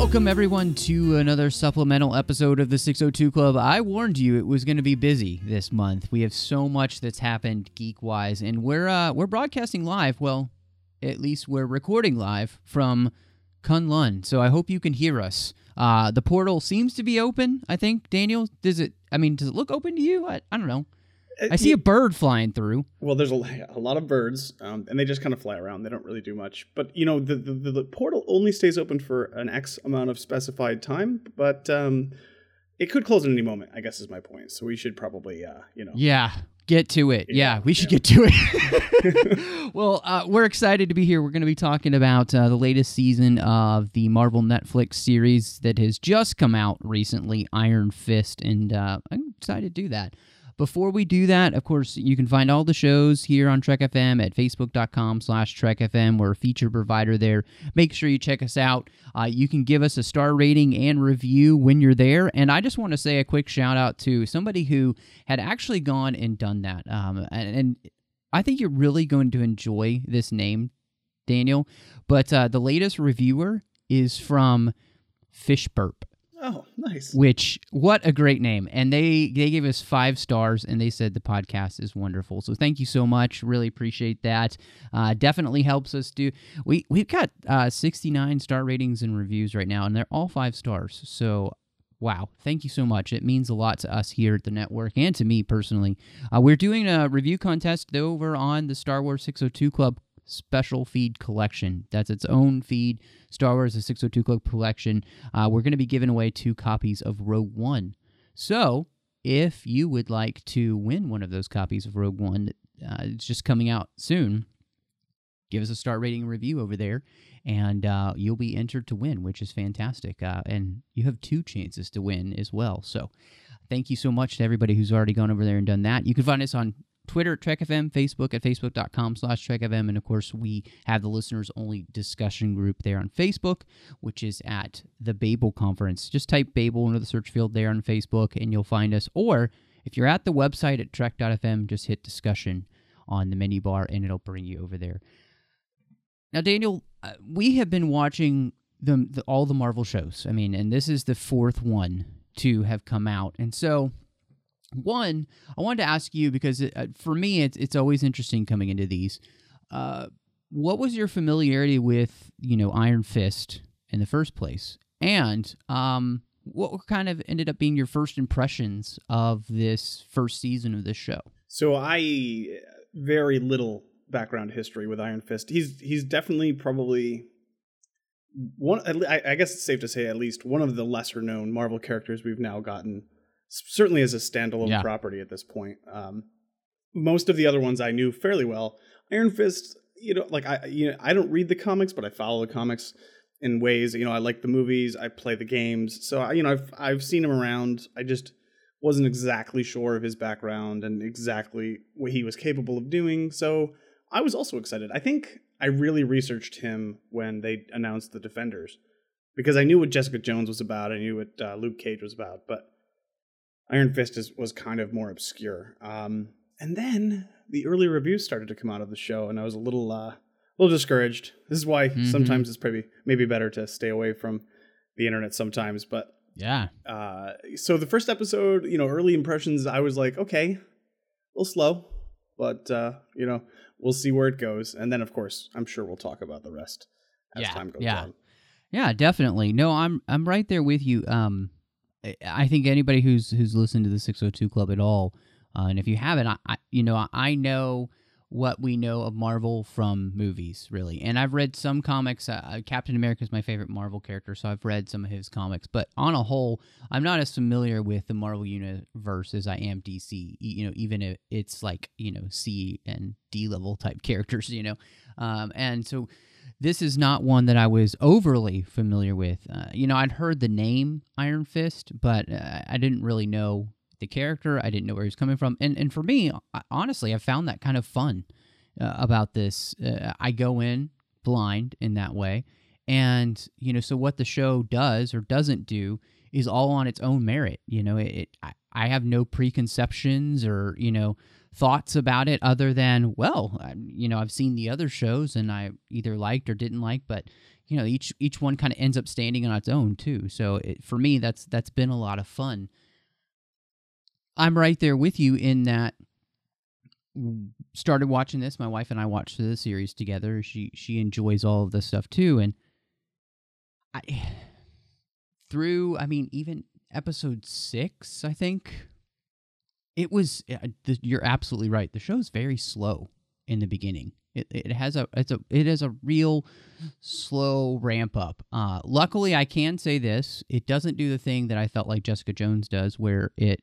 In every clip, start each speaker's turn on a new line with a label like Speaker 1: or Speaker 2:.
Speaker 1: Welcome, everyone, to another supplemental episode of the 602 Club. I warned you it was going to be busy this month. We have so much that's happened geek wise, and we're, uh, we're broadcasting live. Well, at least we're recording live from K'un-Lun. So I hope you can hear us. Uh, the portal seems to be open, I think. Daniel, does it, I mean, does it look open to you? I, I don't know. I see a bird flying through.
Speaker 2: Well, there's a, a lot of birds, um, and they just kind of fly around. They don't really do much. But you know, the, the the portal only stays open for an X amount of specified time, but um, it could close at any moment. I guess is my point. So we should probably, uh, you know,
Speaker 1: Yeah, get to it. Yeah,
Speaker 2: Yeah,
Speaker 1: we should
Speaker 2: yeah.
Speaker 1: get to it. well, uh, we're excited to be here. We're going to be talking about uh, the latest season of the Marvel Netflix series that has just come out recently, Iron Fist, and uh, I'm excited to do that. Before we do that, of course, you can find all the shows here on Trek FM at facebook.com slash Trek FM. We're a feature provider there. Make sure you check us out. Uh, you can give us a star rating and review when you're there. And I just want to say a quick shout out to somebody who had actually gone and done that. Um, and, and I think you're really going to enjoy this name, Daniel. But uh, the latest reviewer is from Fish Burp
Speaker 2: oh, nice.
Speaker 1: which what a great name and they they gave us five stars and they said the podcast is wonderful so thank you so much really appreciate that uh, definitely helps us do we we've got uh, 69 star ratings and reviews right now and they're all five stars so Wow, thank you so much. It means a lot to us here at the network and to me personally. Uh, we're doing a review contest over on the Star Wars 602 Club special feed collection. That's its own feed, Star Wars the 602 Club collection. Uh, we're going to be giving away two copies of Rogue One. So, if you would like to win one of those copies of Rogue One, uh, it's just coming out soon. Give us a star rating review over there, and uh, you'll be entered to win, which is fantastic. Uh, and you have two chances to win as well. So, thank you so much to everybody who's already gone over there and done that. You can find us on Twitter at TrekFM, Facebook at Facebook.com slash TrekFM, and of course, we have the listeners only discussion group there on Facebook, which is at the Babel Conference. Just type Babel into the search field there on Facebook, and you'll find us. Or if you're at the website at Trek.fm, just hit discussion on the menu bar, and it'll bring you over there. Now, Daniel, uh, we have been watching the, the all the Marvel shows. I mean, and this is the fourth one to have come out, and so one, I wanted to ask you because it, uh, for me, it's it's always interesting coming into these. Uh, what was your familiarity with you know Iron Fist in the first place, and um, what kind of ended up being your first impressions of this first season of this show?
Speaker 2: So I very little background history with Iron Fist. He's he's definitely probably one. I, I guess it's safe to say at least one of the lesser known Marvel characters we've now gotten. Certainly as a standalone
Speaker 1: Yeah.
Speaker 2: property at this point. Um, most of the other ones I knew fairly well. Iron Fist, you know, like I you know I don't read the comics, but I follow the comics in ways. You know, I like the movies, I play the games, so I, you know I've I've seen him around. I just wasn't exactly sure of his background and exactly what he was capable of doing. So I was also excited. I think I really researched him when they announced the Defenders because I knew what Jessica Jones was about. I knew what uh, Luke Cage was about, but Iron Fist is, was kind of more obscure. Um, and then the early reviews started to come out of the show, and I was a little, uh, a little discouraged. This is why
Speaker 1: Mhm.
Speaker 2: sometimes it's maybe maybe better to stay away from the internet sometimes. But
Speaker 1: Yeah,
Speaker 2: uh, so the first episode, you know, early impressions, I was like, okay, a little slow, but uh, you know, we'll see where it goes. And then, of course, I'm sure we'll talk about the rest as
Speaker 1: Yeah,
Speaker 2: time goes
Speaker 1: yeah.
Speaker 2: on.
Speaker 1: Yeah, definitely. No, I'm I'm right there with you. Um, I- think anybody who's who's listened to the 602 Club at all, uh, and if you haven't, I, you know I know what we know of Marvel from movies, really. And I've read some comics. Uh, Captain America is my favorite Marvel character, so I've read some of his comics. But on a whole, I'm not as familiar with the Marvel universe as I am DC. You know, even if it's like you know C and D level type characters. You know, um, and so this is not one that I was overly familiar with. Uh, you know, I'd heard the name Iron Fist, but uh, I didn't really know the character. I didn't know where he was coming from. And and for me, honestly, I found that kind of fun uh, about this. Uh, I go in blind in that way, and you know, so what the show does or doesn't do is all on its own merit. You know, it, it I, I have no preconceptions or you know thoughts about it other than well you know i've seen the other shows and i either liked or didn't like but you know each each one kind of ends up standing on its own too. So it, for me that's that's been a lot of fun. I'm right there with you in that started watching this my wife and i watched the series together. She she enjoys all of this stuff too and i through i mean even episode 6 i think it was you're absolutely right. The show's very slow in the beginning. It, it has a it's a it is a real slow ramp up. Uh, luckily, I can say this: it doesn't do the thing that I felt like Jessica Jones does, where it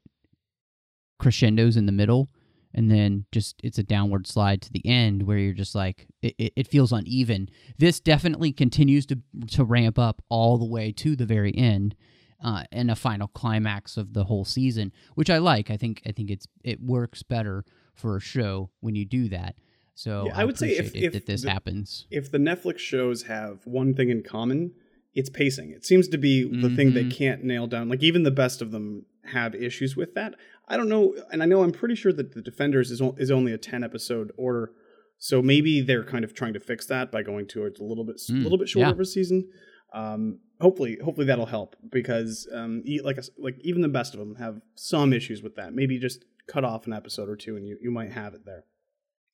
Speaker 1: crescendos in the middle and then just it's a downward slide to the end where you're just like it, it, it feels uneven. This definitely continues to to ramp up all the way to the very end uh, and a final climax of the whole season, which I like. I think I think it's it works better for a show when you do that. So
Speaker 2: Yeah, I would say if- if
Speaker 1: that this
Speaker 2: the-
Speaker 1: happens.
Speaker 2: if the Netflix shows have one thing in common, it's pacing. It seems to be the thing they
Speaker 1: Mhm.
Speaker 2: can't nail down. Like even the best of them have issues with that. I don't know, and I know I'm pretty sure that the Defenders is o- is only a 10 episode order. So maybe they're kind of trying to fix that by going towards a little bit a
Speaker 1: Mm,
Speaker 2: little bit shorter
Speaker 1: yeah.
Speaker 2: of a season. Um, hopefully, hopefully that'll help because um, like s- like even the best of them have some issues with that. Maybe just cut off an episode or two, and you, you might have it there.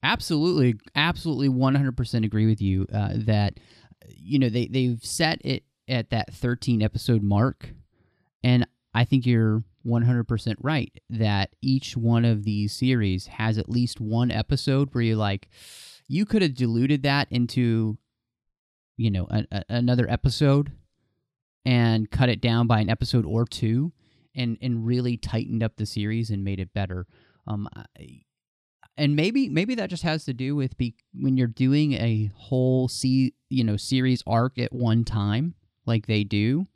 Speaker 1: Absolutely, absolutely, one hundred percent agree with you uh, that you know they they've set it at that thirteen episode mark, and I think you're one hundred percent right that each one of these series has at least one episode where you're like, you could have diluted that into, you know, a, a, another episode, and cut it down by an episode or two, and and really tightened up the series and made it better. Um, I, and maybe maybe that just has to do with be, when you're doing a whole see you know series arc at one time like they do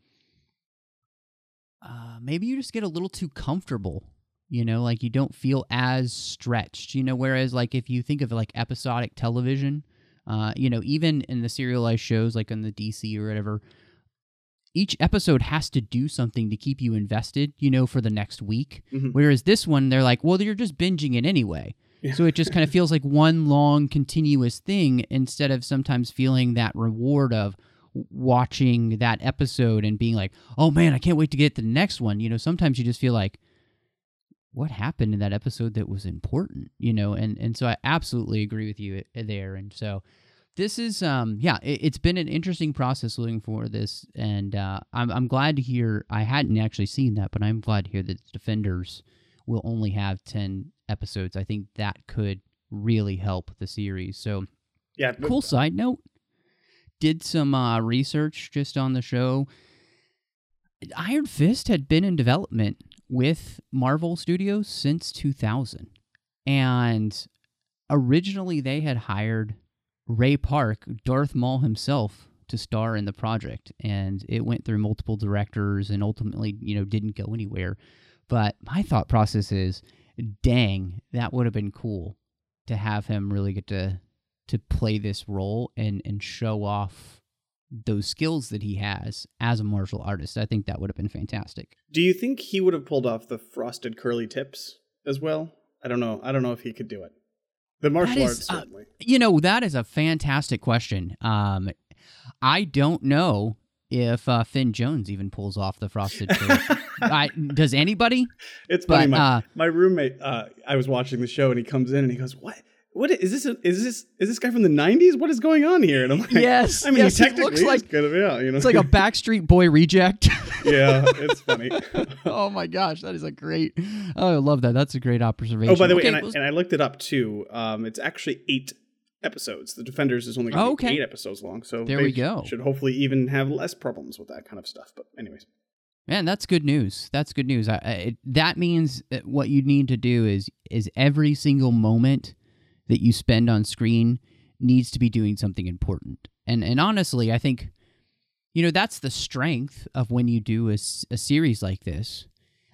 Speaker 1: uh, maybe you just get a little too comfortable you know like you don't feel as stretched you know whereas like if you think of like episodic television uh, you know even in the serialized shows like on the dc or whatever each episode has to do something to keep you invested you know for the next week
Speaker 2: Mhm.
Speaker 1: whereas this one they're like well you're just binging it anyway
Speaker 2: Yeah.
Speaker 1: so it just kind of feels like one long continuous thing instead of sometimes feeling that reward of watching that episode and being like, "Oh man, I can't wait to get to the next one." You know, sometimes you just feel like what happened in that episode that was important, you know, and and so I absolutely agree with you uh, there and so this is um yeah it, it's been an interesting process looking for this and uh I'm, I'm glad to hear i hadn't actually seen that but i'm glad to hear that defenders will only have 10 episodes. I think that could really help the series. So
Speaker 2: Yeah,
Speaker 1: cool side note did some uh, research just on the show. Iron fist had been in development with marvel studios since 2000 and originally they had hired ray park darth maul himself to star in the project and it went through multiple directors and ultimately you know didn't go anywhere but my thought process is dang that would have been cool to have him really get to to play this role and and show off those skills that he has as a martial artist. I think that would have been fantastic.
Speaker 2: Do you think he would have pulled off the frosted curly tips as well? I don't know. I don't know if he could do it. The martial
Speaker 1: is,
Speaker 2: arts
Speaker 1: uh,
Speaker 2: certainly.
Speaker 1: You know, that is a fantastic question. Um, I don't know if uh, Finn Jones even pulls off the frosted. I, does anybody?
Speaker 2: it's funny.
Speaker 1: But
Speaker 2: my,
Speaker 1: uh,
Speaker 2: my roommate, uh, I was watching the show and he comes in and he goes, "What? What is this? A, is this is this guy from the '90s? What is going on here?" And I'm like,
Speaker 1: Yes,
Speaker 2: I mean,
Speaker 1: yes,
Speaker 2: he
Speaker 1: it
Speaker 2: technically
Speaker 1: looks like-
Speaker 2: kind of yeah, you know,
Speaker 1: it's like a Backstreet Boy reject.
Speaker 2: yeah, it's funny.
Speaker 1: oh my gosh, that is a great. Oh, I love that. That's a great observation.
Speaker 2: oh, by the way,
Speaker 1: Okay,
Speaker 2: and, I, and I looked it up too. Um, it's actually eight episodes. The Defenders is only going to
Speaker 1: Oh,
Speaker 2: be
Speaker 1: okay.
Speaker 2: eight episodes long, so
Speaker 1: There we go.
Speaker 2: Should hopefully even have less problems with that kind of stuff. But anyways,
Speaker 1: Man, that's good news. That's good news. I, I, it, that means that what you need to do is is every single moment that you spend on screen needs to be doing something important. And and honestly, I think you know that's the strength of when you do a series like this,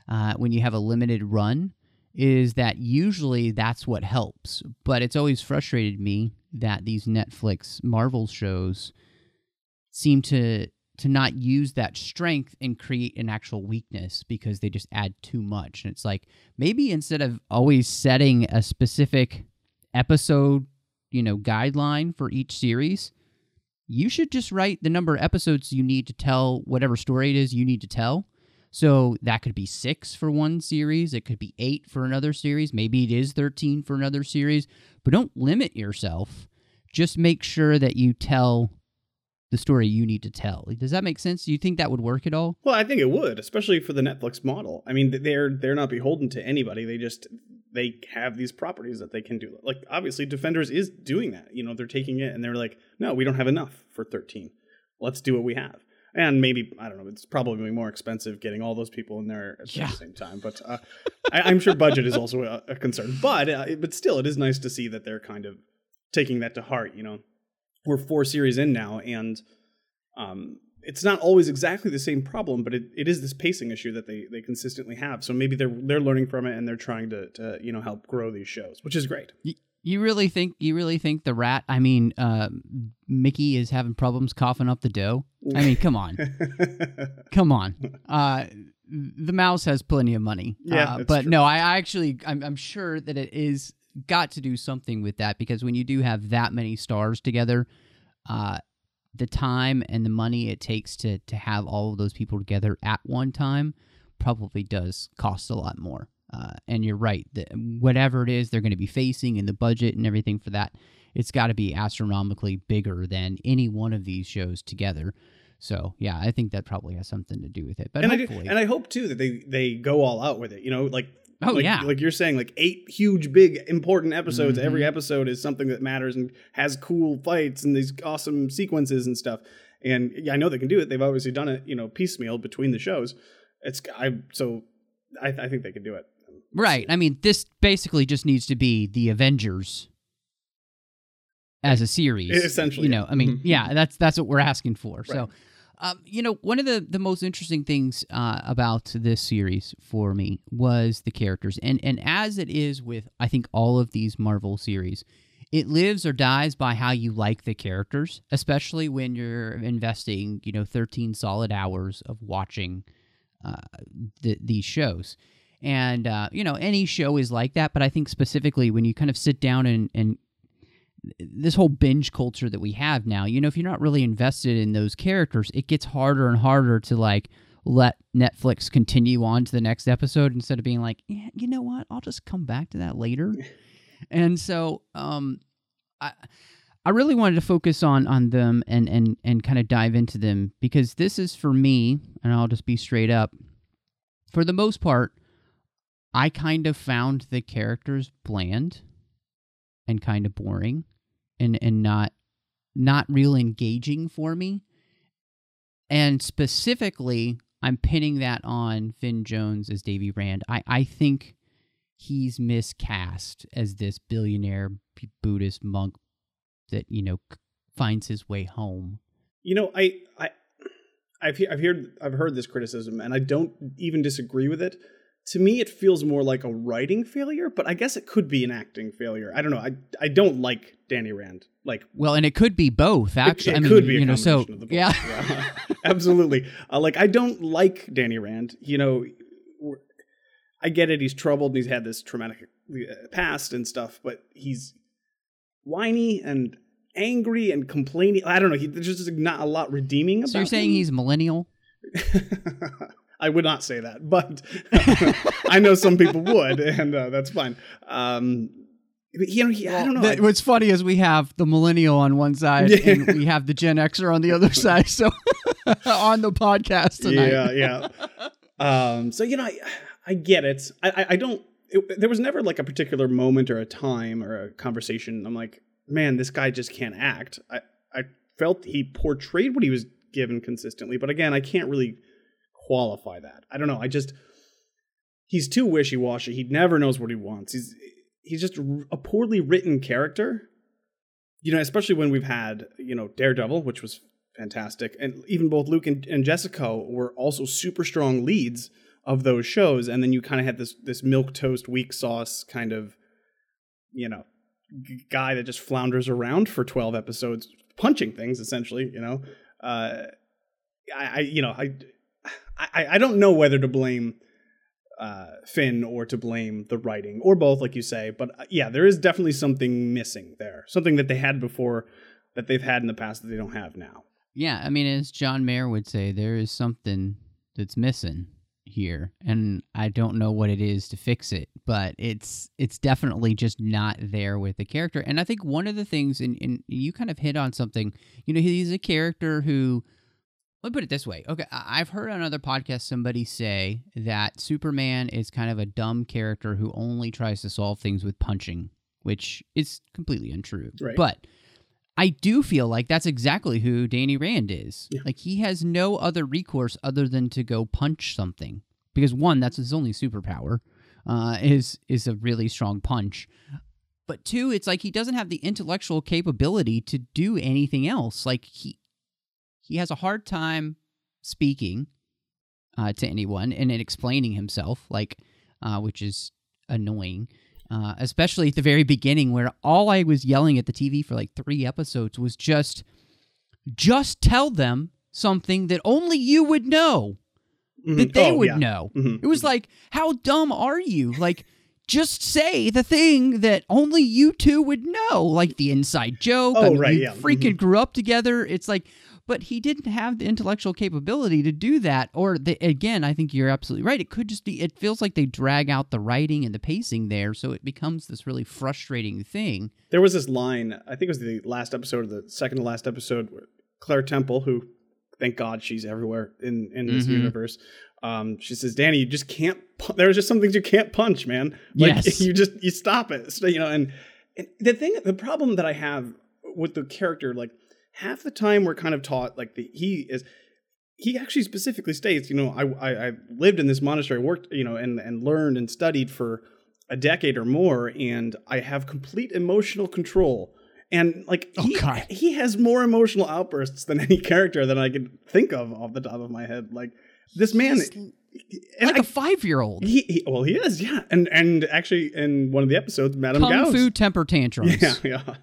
Speaker 1: uh, when you have a limited run, is that usually that's what helps. But it's always frustrated me that these Netflix Marvel shows seem to to not use that strength and create an actual weakness because they just add too much. And it's like maybe instead of always setting a specific episode, you know, guideline for each series, you should just write the number of episodes you need to tell whatever story it is you need to tell. So that could be six for one series, it could be eight for another series, maybe it is 13 for another series, but don't limit yourself. Just make sure that you tell the story you need to tell. Does that make sense? Do you think that would work at all?
Speaker 2: Well, I think it would, especially for the Netflix model. I mean, they're they're not beholden to anybody. They just they have these properties that they can do. Like obviously, Defenders is doing that. You know, they're taking it and they're like, no, we don't have enough for 13. Let's do what we have. And maybe I don't know. It's probably more expensive getting all those people in there at
Speaker 1: Yeah.
Speaker 2: the same time. But uh, I, I'm sure budget is also a, a concern. But uh, but still, it is nice to see that they're kind of taking that to heart. You know, we're four series in now, and um, it's not always exactly the same problem, but it, it is this pacing issue that they, they consistently have. So maybe they're they're learning from it and they're trying to, to you know help grow these shows, which is great.
Speaker 1: You really think you really think the rat? I mean, uh, Mickey is having problems coughing up the dough. I mean, come on, come on. Uh, the mouse has plenty of money.
Speaker 2: Yeah,
Speaker 1: uh, but
Speaker 2: true.
Speaker 1: no, I I actually I'm, I'm sure that it is got to do something with that because when you do have that many stars together, uh, the time and the money it takes to to have all of those people together at one time probably does cost a lot more. Uh, and you're right. that whatever it is they're going to be facing and the budget and everything for that, it's got to be astronomically bigger than any one of these shows together. So yeah, I think that probably has something to do with it. But
Speaker 2: and I do, and I hope too that they they go all out with it. You know, like
Speaker 1: Oh,
Speaker 2: like,
Speaker 1: yeah.
Speaker 2: like you're saying, like eight huge, big, important episodes.
Speaker 1: Mm-hmm.
Speaker 2: Every episode is something that matters and has cool fights and these awesome sequences and stuff. And yeah, I know they can do it. They've obviously done it, you know, piecemeal between the shows. It's I so I, I think they can do it.
Speaker 1: right. I mean, this basically just needs to be the Avengers as a series.
Speaker 2: Essentially,
Speaker 1: you know. I mean, yeah, that's that's what we're asking for. So. Um, you know, one of the, the most interesting things uh, about this series for me was the characters, and and as it is with I think all of these Marvel series, it lives or dies by how you like the characters, especially when you're investing you know 13 solid hours of watching uh, th- these shows. And uh, you know, any show is like that, but I think specifically when you kind of sit down and and this whole binge culture that we have now, you know, if you're not really invested in those characters, it gets harder and harder to like let Netflix continue on to the next episode instead of being like, yeah, you know what, I'll just come back to that later. and so, um, I I really wanted to focus on on them and and and kind of dive into them because this is for me, and I'll just be straight up. For the most part, I kind of found the characters bland and kind of boring and and not not real engaging for me. And specifically, I'm pinning that on Finn Jones as Danny Rand. I, I think he's miscast as this billionaire Buddhist monk that, you know, finds his way home.
Speaker 2: You know, I I I've I've heard I've heard this criticism, and I don't even disagree with it. To me, it feels more like a writing failure, but I guess it could be an acting failure. I don't know. I I don't like Danny Rand. Like
Speaker 1: Well, and it could be both, actually.
Speaker 2: it,
Speaker 1: I mean,
Speaker 2: could be a
Speaker 1: you know, so
Speaker 2: combination of the both.
Speaker 1: yeah.
Speaker 2: absolutely. Uh, like I don't like Danny Rand. You know, I get it. He's troubled and he's had this traumatic uh, past and stuff, but he's whiny and angry and complaining. I don't know. He, there's just not a lot redeeming about.
Speaker 1: so you're saying
Speaker 2: him.
Speaker 1: he's millennial?
Speaker 2: I would not say that, but I know some people would, and uh, that's fine. Um, you know, he, I don't know.
Speaker 1: The- what's funny is we have the millennial on one side
Speaker 2: Yeah.
Speaker 1: and we have the Gen Xer on the other side. So on the podcast tonight.
Speaker 2: Yeah, yeah. um, so you know, I, I get it. I, I, I don't. It, there was never like a particular moment or a time or a conversation. I'm like, man, this guy just can't act. I, I felt he portrayed what he was given consistently, but again, I can't really qualify that. I don't know. I just he's too wishy washy. He never knows what he wants. He's he's just a poorly written character. you know, especially when we've had you know Daredevil, which was fantastic, and even both Luke and, and Jessica were also super strong leads of those shows, and then you kind of had this this milk toast weak sauce kind of, you know, g- guy that just flounders around for twelve episodes, punching things essentially. You know, uh, I, I you know I, I I don't know whether to blame uh, Finn or to blame the writing or both, like you say. But uh, yeah, there is definitely something missing there, something that they had before that they've had in the past that they don't have now.
Speaker 1: Yeah, I mean, as John Mayer would say, there is something that's missing here, and I don't know what it is to fix it, but it's it's definitely just not there with the character. And I think one of the things, and, and you kind of hit on something, you know, he's a character who. Let me put it this way. Okay, I've heard on other podcasts somebody say that Superman is kind of a dumb character who only tries to solve things with punching, which is completely untrue.
Speaker 2: Right.
Speaker 1: But I do feel like that's exactly who Danny Rand is.
Speaker 2: Yeah.
Speaker 1: Like he has no other recourse other than to go punch something. Because one, that's his only superpower, uh, is is a really strong punch. But two, it's like he doesn't have the intellectual capability to do anything else. Like he he has a hard time speaking uh, to anyone and in explaining himself, like uh, which is annoying. Uh, especially at the very beginning, where all I was yelling at the TV for like three episodes was just, just tell them something that only you would know, that
Speaker 2: Mhm.
Speaker 1: they
Speaker 2: Oh,
Speaker 1: would
Speaker 2: yeah.
Speaker 1: know.
Speaker 2: Mhm.
Speaker 1: It was like, how dumb are you? Like, just say the thing that only you two would know, like the inside joke.
Speaker 2: Oh,
Speaker 1: I mean,
Speaker 2: right,
Speaker 1: you
Speaker 2: yeah.
Speaker 1: freaking
Speaker 2: Mhm.
Speaker 1: grew up together. It's like, but he didn't have the intellectual capability to do that. Or the, again, I think you're absolutely right. It could just be. It feels like they drag out the writing and the pacing there, so it becomes this really frustrating thing.
Speaker 2: There was this line, I think it was the last episode, or the second to last episode, where Claire Temple, who, thank God, she's everywhere in in this
Speaker 1: Mhm.
Speaker 2: universe. Um, she says, "Danny, you just can't. Pu- there's just some things you can't punch, man. Like
Speaker 1: Yes.
Speaker 2: you just you stop it. So, you know, and, and the thing, the problem that I have with the character, like half the time we're kind of taught, like the he is." He actually specifically states, you know, I, I I lived in this monastery, worked, you know, and and learned and studied for a decade or more, and I have complete emotional control. And like
Speaker 1: Oh,
Speaker 2: he,
Speaker 1: God.
Speaker 2: he has more emotional outbursts than any character that I could think of off the top of my head. Like this man,
Speaker 1: He's
Speaker 2: and
Speaker 1: like
Speaker 2: I-
Speaker 1: a five year old.
Speaker 2: he, he well he is yeah, and and actually in one of the episodes, Madame
Speaker 1: Kung
Speaker 2: Gauss,
Speaker 1: Fu temper tantrums.
Speaker 2: yeah yeah.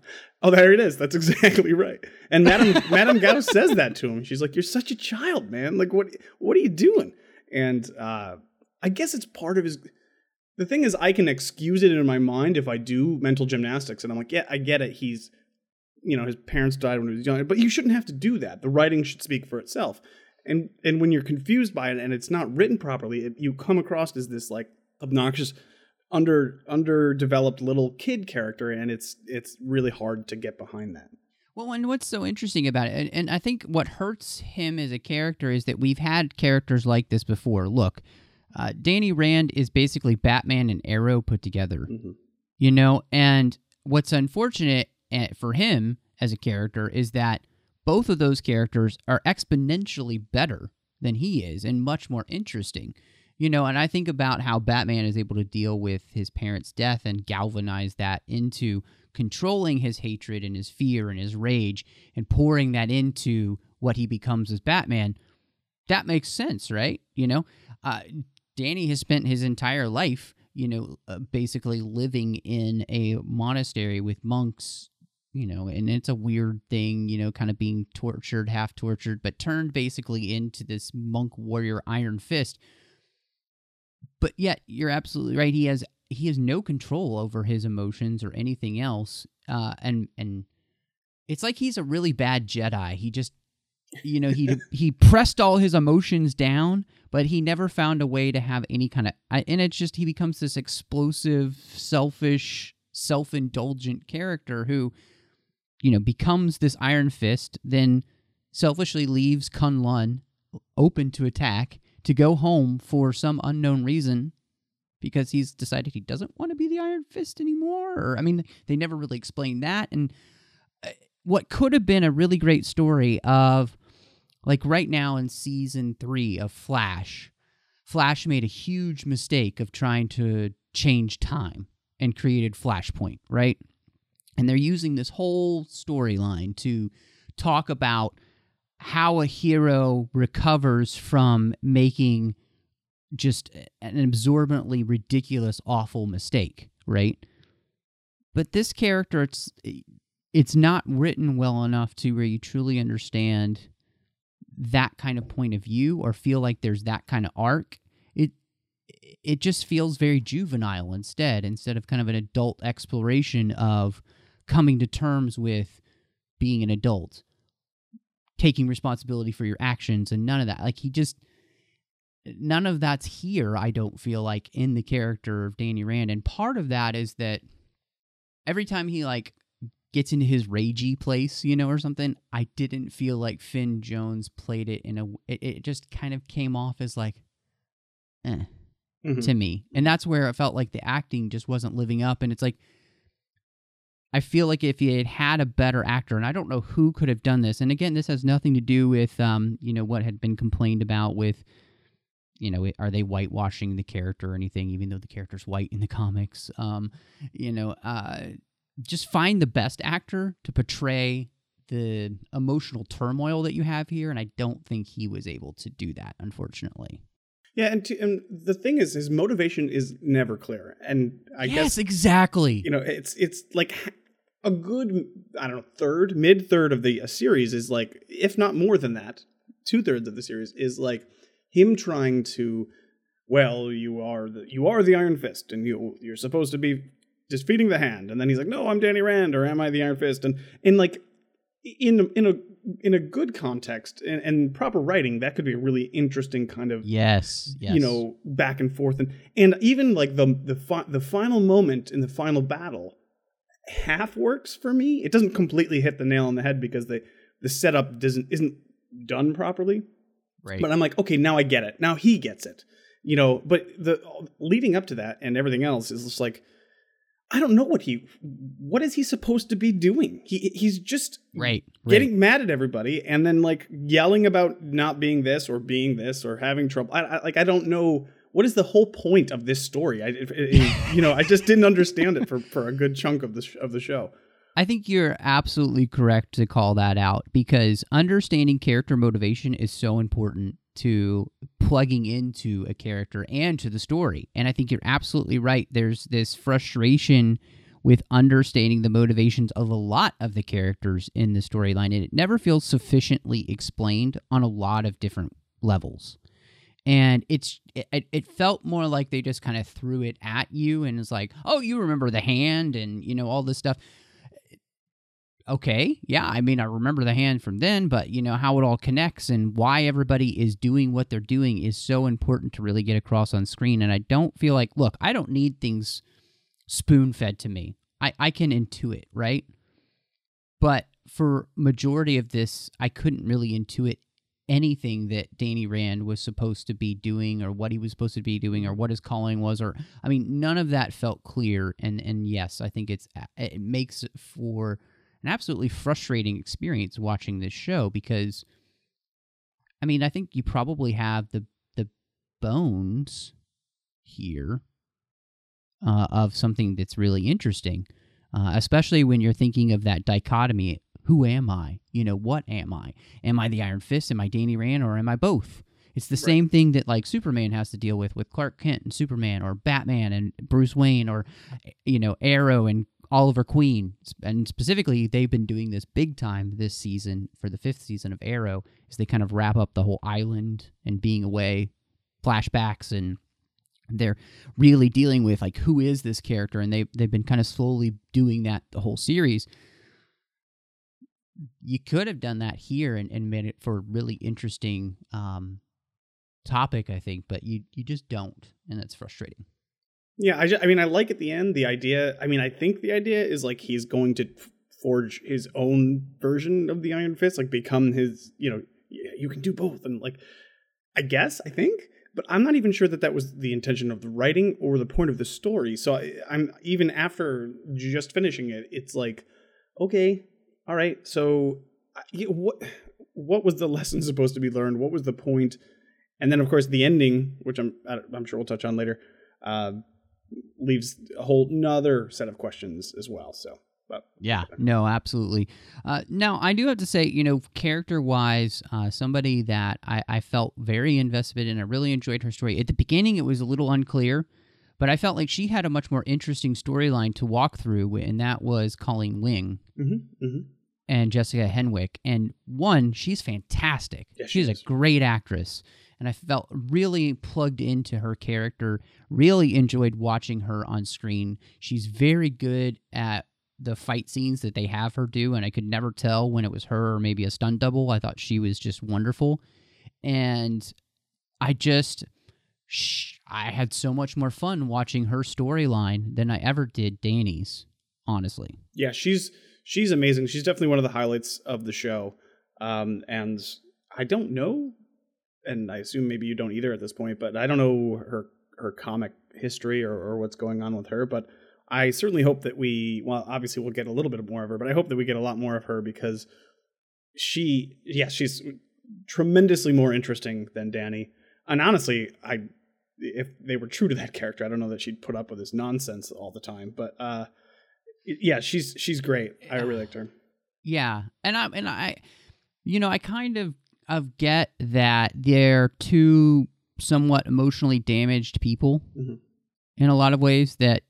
Speaker 2: Oh, there it is. That's exactly right. And Madame Madame Gao says that to him. She's like, "You're such a child, man. Like what what are you doing?" And uh, I guess it's part of his. The thing is, I can excuse it in my mind if I do mental gymnastics, and I'm like, yeah, I get it. He's, you know, his parents died when he was young, but you shouldn't have to do that. The writing should speak for itself. And and when you're confused by it and it's not written properly, it, you come across as this like obnoxious, under underdeveloped little kid character, and it's it's really hard to get behind that.
Speaker 1: Well, and what's so interesting about it, and, and I think what hurts him as a character is that we've had characters like this before. Look, uh, Danny Rand is basically Batman and Arrow put together,
Speaker 2: Mhm.
Speaker 1: you know, and what's unfortunate eh, for him as a character is that both of those characters are exponentially better than he is and much more interesting. You know, and I think about how Batman is able to deal with his parents' death and galvanize that into controlling his hatred and his fear and his rage and pouring that into what he becomes as Batman. That makes sense, right? You know, uh, Danny has spent his entire life, you know, uh, basically living in a monastery with monks, you know, and it's a weird thing, you know, kind of being tortured, half tortured, but turned basically into this monk warrior iron fist. But yet, you're absolutely right. He has he has no control over his emotions or anything else, uh, and and it's like he's a really bad Jedi. He just you know he he pressed all his emotions down but he never found a way to have any kind of and it's just he becomes this explosive selfish self-indulgent character who you know becomes this iron fist then selfishly leaves K'un-Lun open to attack to go home for some unknown reason because he's decided he doesn't want to be the iron fist anymore or i mean they never really explain that and uh, what could have been a really great story of like right now in season three of Flash, Flash made a huge mistake of trying to change time and created Flashpoint, right? And they're using this whole storyline to talk about how a hero recovers from making just an absorbently ridiculous awful mistake right? But this character it's it's not written well enough to where you truly understand that kind of point of view or feel like there's that kind of arc. It it just feels very juvenile instead instead of kind of an adult exploration of coming to terms with being an adult taking responsibility for your actions and none of that like he just none of that's here i don't feel like in the character of danny rand and part of that is that every time he like gets into his ragey place, you know, or something, I didn't feel like Finn Jones played it in a. It, it just kind of came off as like, eh,
Speaker 2: Mhm.
Speaker 1: to me, and that's where it felt like the acting just wasn't living up. And it's like, I feel like if he had had a better actor, and I don't know who could have done this. And again, this has nothing to do with, um, you know, what had been complained about with. You know, are they whitewashing the character or anything? Even though the character's white in the comics, um, you know, uh, just find the best actor to portray the emotional turmoil that you have here and i don't think he was able to do that unfortunately
Speaker 2: Yeah, and to, and the thing is, his motivation is never clear, and I
Speaker 1: yes
Speaker 2: guess
Speaker 1: exactly
Speaker 2: you know it's it's like a good I don't know third mid third of the a series is like if not more than that two thirds of the series is like him trying to well you are the you are the Iron Fist and you you're supposed to be defeating the Hand. And then he's like no I'm Danny Rand or am I the Iron Fist? And in like in in a in a good context and, and proper writing that could be a really interesting kind of
Speaker 1: yes yes.
Speaker 2: you know back and forth. And and even like the the fi- the final moment in the final battle half works for me. It doesn't completely hit the nail on the head because the the setup doesn't isn't done properly.
Speaker 1: Right.
Speaker 2: But i'm like okay now i get it. Now he gets it. You know but the leading up to that and everything else is just like i don't know what he what is he supposed to be doing? He he's just
Speaker 1: right right.
Speaker 2: getting mad at everybody and then like yelling about not being this or being this or having trouble. I, I like I don't know what is the whole point of this story. I it, it- you know I just didn't understand it for for a good chunk of the sh- of the show.
Speaker 1: I think you're absolutely correct to call that out because understanding character motivation is so important to plugging into a character and to the story. And I think you're absolutely right. There's this frustration with understanding the motivations of a lot of the characters in the storyline, and it never feels sufficiently explained on a lot of different levels. And it's it, it felt more like they just kind of threw it at you and it's like, oh, you remember the hand and you know all this stuff okay, yeah, I mean, I remember the hand from then, but you know how it all connects and why everybody is doing what they're doing is so important to really get across on screen. And I don't feel like, look, I don't need things spoon fed to me. I, I can intuit, right? But for majority of this, I couldn't really intuit anything that Danny Rand was supposed to be doing or what he was supposed to be doing or what his calling was or I mean none of that felt clear. And and yes I think it's it makes it for an absolutely frustrating experience watching this show because I mean I think you probably have the the bones here uh, of something that's really interesting uh, especially when you're thinking of that dichotomy who am I? You know, what am I? Am I the Iron Fist? Am I Danny Rand? Or am I both? It's the same thing that like Superman has to deal with with Clark Kent and Superman, or Batman and Bruce Wayne, or you know Arrow and Oliver Queen. And specifically, they've been doing this big time this season for the fifth season of Arrow, as they kind of wrap up the whole island and being away, flashbacks and they're really dealing with like who is this character and they they've been kind of slowly doing that the whole series you could have done that here and, and made it for a really interesting um, topic, I think, but you you just don't, and that's frustrating.
Speaker 2: Yeah, I, ju- I mean I like at the end the idea. I mean I think the idea is like he's going to forge his own version of the Iron Fist, like become his. You know, you can do both, and like I guess I think. But I'm not even sure that that was the intention of the writing or the point of the story. So I, I'm even after just finishing it, it's like, okay, all right. So what what was the lesson supposed to be learned? What was the point? And then of course the ending, which I'm I'm sure we'll touch on later, uh, leaves a whole another set of questions as well. So But
Speaker 1: Yeah, no, absolutely. Uh, now, I do have to say, you know, character wise, uh, somebody that I, I felt very invested in. I really enjoyed her story. At the beginning, it was a little unclear, but I felt like she had a much more interesting storyline to walk through, and that was Colleen Wing
Speaker 2: mm-hmm, mm-hmm.
Speaker 1: And Jessica Henwick. And one, she's fantastic.
Speaker 2: Yeah, she
Speaker 1: she's a great actress. And I felt really plugged into her character, really enjoyed watching her on screen. She's very good at the fight scenes that they have her do, and I could never tell when it was her or maybe a stunt double. I thought she was just wonderful. And I just, sh- I had so much more fun watching her storyline than I ever did Danny's, honestly.
Speaker 2: yeah, she's she's amazing. She's definitely one of the highlights of the show. Um, and I don't know, and I assume maybe you don't either at this point, but I don't know her her comic history or, or what's going on with her. But I certainly hope that we, well, obviously we'll get a little bit more of her, but I hope that we get a lot more of her because she, yeah, she's tremendously more interesting than Danny. And honestly, I if they were true to that character, I don't know that she'd put up with this nonsense all the time. But uh, yeah, she's she's great. I really liked her.
Speaker 1: Yeah, and I and I, you know, I kind of of get that they're two somewhat emotionally damaged people
Speaker 2: Mhm.
Speaker 1: in a lot of ways that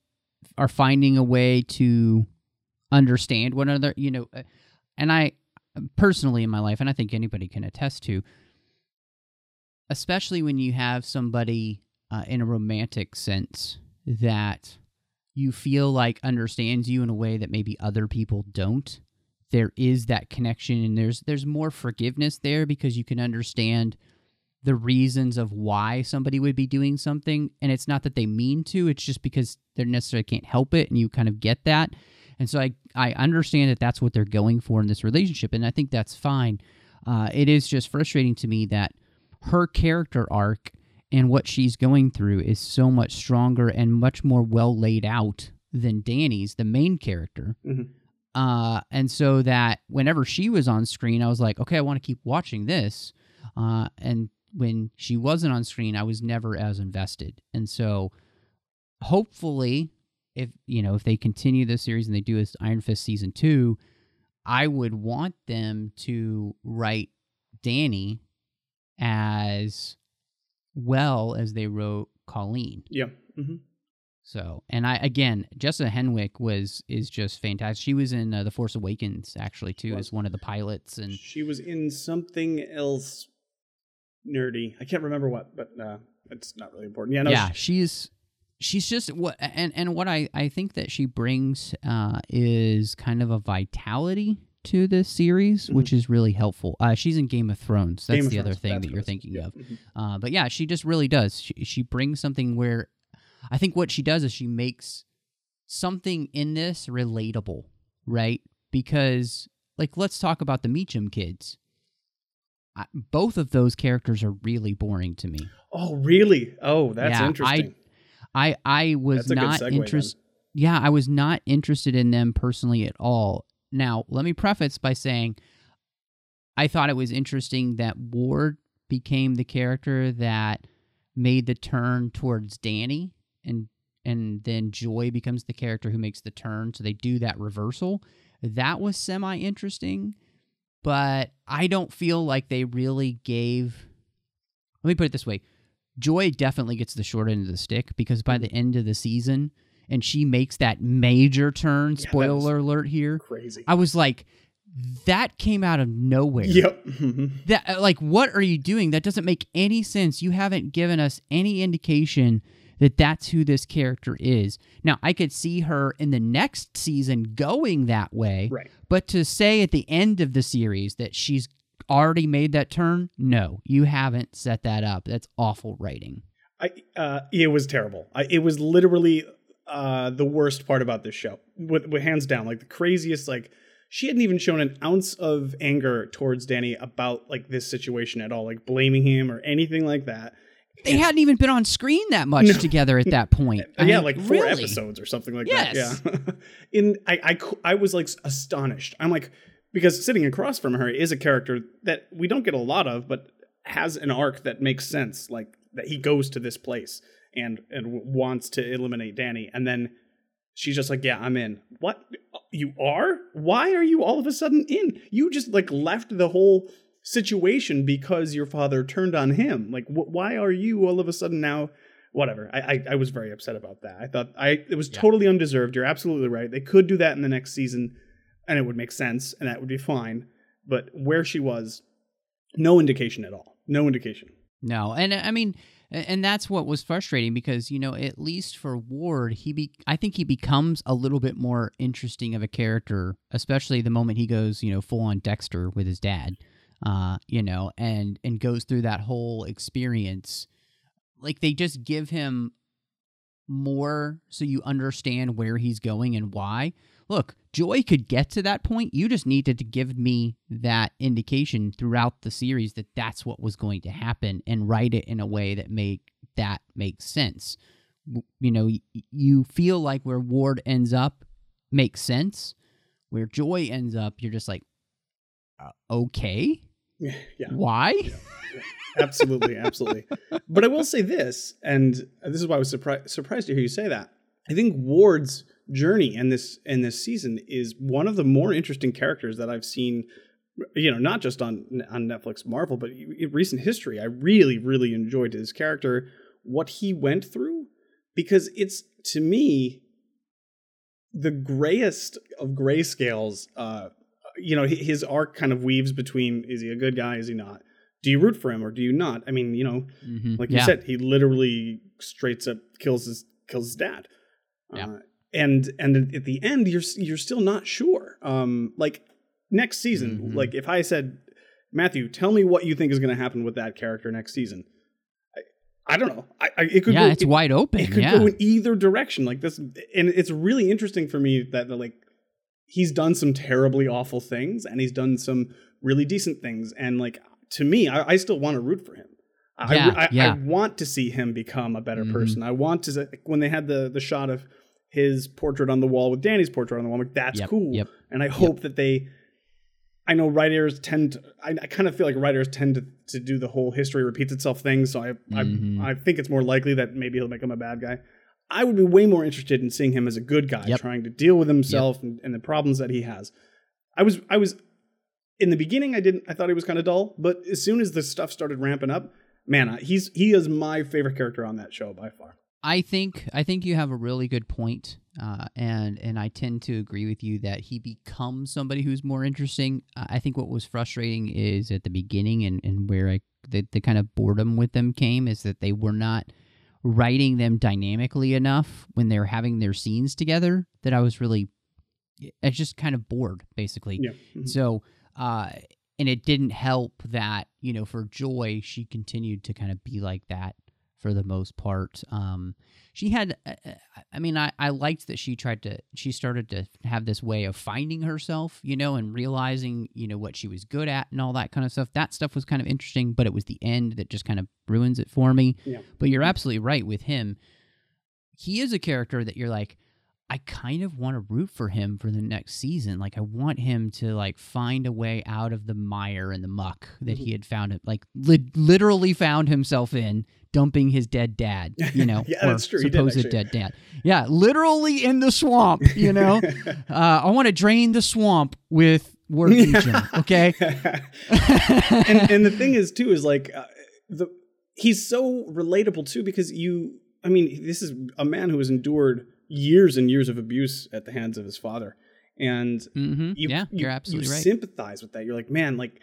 Speaker 1: are finding a way to understand one another. You know, uh, and I personally in my life, and I think anybody can attest to, especially when you have somebody uh, in a romantic sense that you feel like understands you in a way that maybe other people don't there is that connection and there's there's more forgiveness there because you can understand the reasons of why somebody would be doing something. And it's not that they mean to it's just because they necessarily can't help it and you kind of get that. And so i i understand that that's what they're going for in this relationship and i think that's fine. Uh, it is just frustrating to me that her character arc and what she's going through is so much stronger and much more well laid out than danny's the main character
Speaker 2: Mhm.
Speaker 1: uh, and so that whenever she was on screen, I was like, okay, I want to keep watching this. Uh, and when she wasn't on screen, I was never as invested. And so, hopefully, if you know if they continue this series and they do this Iron Fist season two, I would want them to write Danny as well as they wrote Colleen.
Speaker 2: Yeah. hmm
Speaker 1: So, and I again, Jessica Henwick was is just fantastic. She was in uh, the Force Awakens actually too, as one of the pilots, and
Speaker 2: She was in something else nerdy. I can't remember what, but uh, it's not really important. Yeah. No,
Speaker 1: yeah,
Speaker 2: she-
Speaker 1: she's she's just what and and what I I think that she brings uh, is kind of a vitality to this series, which is really helpful. Uh, she's in Game of Thrones. That's
Speaker 2: Mm-hmm. Of
Speaker 1: the other thing that you're thinking
Speaker 2: Yeah.
Speaker 1: of.
Speaker 2: Mhm.
Speaker 1: Uh, but yeah, she just really does. She, she brings something where I think what she does is she makes something in this relatable, right? Because, like, let's talk about the Meachum kids. I, both of those characters are really boring to me.
Speaker 2: Oh, really? Oh, that's
Speaker 1: Yeah, I-
Speaker 2: interesting.
Speaker 1: I I was
Speaker 2: a good
Speaker 1: not interested. Yeah, I was not interested in them personally at all. Now, let me preface by saying I thought it was interesting that Ward became the character that made the turn towards Danny and and then Joy becomes the character who makes the turn so they do that reversal. That was semi interesting, but I don't feel like they really gave Let me put it this way. Joy definitely gets the short end of the stick because by the mm-hmm. end of the season and she makes that major turn,
Speaker 2: that
Speaker 1: spoiler alert here.
Speaker 2: Crazy.
Speaker 1: I was like, that came out of nowhere.
Speaker 2: Yep.
Speaker 1: That uh, like, what are you doing? That doesn't make any sense. You haven't given us any indication that that's who this character is. Now, I could see her in the next season going that way,
Speaker 2: Right.
Speaker 1: but to say at the end of the series that she's already made that turn, no, you haven't set that up. That's awful writing.
Speaker 2: I uh, it was terrible. I, it was literally uh, the worst part about this show, with, with hands down, like the craziest. Like she hadn't even shown an ounce of anger towards Danny about like this situation at all, like blaming him or anything like that.
Speaker 1: They hadn't even been on screen that much
Speaker 2: No.
Speaker 1: together at that point. I
Speaker 2: yeah,
Speaker 1: mean,
Speaker 2: like four
Speaker 1: really?
Speaker 2: episodes or something like
Speaker 1: Yes.
Speaker 2: that. Yeah. In I, I I was like astonished. I'm like because sitting across from her is a character that we don't get a lot of, but has an arc that makes sense. Like that he goes to this place and and wants to eliminate Danny, and then she's just like, "Yeah, I'm in." What? you are? Why are you all of a sudden in? You just like left the whole situation because your father turned on him. Like, wh- why are you all of a sudden now? Whatever. I, I I was very upset about that. I thought I it was totally undeserved. You're absolutely right. They could do that in the next season, and it would make sense, and that would be fine. But where she was, no indication at all. No indication.
Speaker 1: No, and I mean, and that's what was frustrating because you know, at least for Ward, he be I think he becomes a little bit more interesting of a character, especially the moment he goes, you know, full on Dexter with his dad, uh, you know, and and goes through that whole experience. Like they just give him more so you understand where he's going and why. Look, Joy could get to that point. You just needed to give me that indication throughout the series that that's what was going to happen and write it in a way that make that makes sense. You know, you feel like where Ward ends up makes sense. Where Joy ends up, you're just like, uh, okay,
Speaker 2: Yeah.
Speaker 1: why?
Speaker 2: absolutely, absolutely. But I will say this, and this is why I was surprised surprised to hear you say that. I think Ward's journey and this in this season is one of the more interesting characters that I've seen. You know, not just on on Netflix Marvel, but in recent history. I really, really enjoyed his character, what he went through, because it's to me the grayest of grayscales. Uh, you know, his arc kind of weaves between is he a good guy, is he not? Do you root for him or do you not? I mean, you know,
Speaker 1: Mhm.
Speaker 2: like you
Speaker 1: Yeah.
Speaker 2: said, he literally straight up kills his kills his dad.
Speaker 1: Yeah.
Speaker 2: Uh, and and at the end, you're you're still not sure. Um, like next season,
Speaker 1: Mhm.
Speaker 2: like if I said, Matthew, tell me what you think is going to happen with that character next season. I, I don't know. I, I it could
Speaker 1: yeah,
Speaker 2: go,
Speaker 1: it's
Speaker 2: it,
Speaker 1: wide open.
Speaker 2: it could
Speaker 1: yeah.
Speaker 2: go in either direction. Like this, and it's really interesting for me that like he's done some terribly awful things and he's done some really decent things. And like to me, I, I still want to root for him. I,
Speaker 1: Yeah,
Speaker 2: I,
Speaker 1: yeah.
Speaker 2: I want to see him become a better
Speaker 1: Mhm.
Speaker 2: person. I want to like, when they had the the shot of his portrait on the wall with Danny's portrait on the wall. I'm like, that's
Speaker 1: Yep,
Speaker 2: cool.
Speaker 1: yep,
Speaker 2: And I hope that they. I know writers tend. To, I, I kind of feel like writers tend to, to do the whole history repeats itself thing. So I,
Speaker 1: Mhm.
Speaker 2: I I think it's more likely that maybe he'll make him a bad guy. I would be way more interested in seeing him as a good guy,
Speaker 1: Yep.
Speaker 2: trying to deal with himself and, and the problems that he has. I was I was in the beginning. I didn't. I thought he was kind of dull, but as soon as the stuff started ramping up, man, I- he's he is my favorite character on that show by far.
Speaker 1: I think I think you have a really good point, uh, and and I tend to agree with you that he becomes somebody who's more interesting. I think what was frustrating is at the beginning and, and where I the, the kind of boredom with them came is that they were not writing them dynamically enough when they were having their scenes together. That I was really, just kind of bored basically.
Speaker 2: Yeah. Mhm.
Speaker 1: So, uh, and it didn't help that you know for Joy she continued to kind of be like that for the most part. Um, she had, uh, uh, I mean, I, I liked that she tried to, she started to have this way of finding herself, you know, and realizing, you know, what she was good at and all that kind of stuff. That stuff was kind of interesting, but it was the end that just kind of ruins it for me.
Speaker 2: Yeah.
Speaker 1: But you're absolutely right with him. He is a character that you're like, I kind of want to root for him for the next season. Like I want him to like find a way out of the mire and the muck that he had found it like li- literally found himself in dumping his dead dad, you know,
Speaker 2: Yeah, that's true. Did,
Speaker 1: supposed
Speaker 2: actually.
Speaker 1: dead dad. Yeah, literally in the swamp, you know. uh, I want to drain the swamp with Ward Meachum, okay?
Speaker 2: and and the thing is too is like uh, the he's so relatable too because you I mean this is a man who has endured years and years of abuse at the hands of his father. And
Speaker 1: hmm
Speaker 2: you,
Speaker 1: yeah,
Speaker 2: you,
Speaker 1: you're absolutely
Speaker 2: you
Speaker 1: right.
Speaker 2: sympathize with that. You're like man like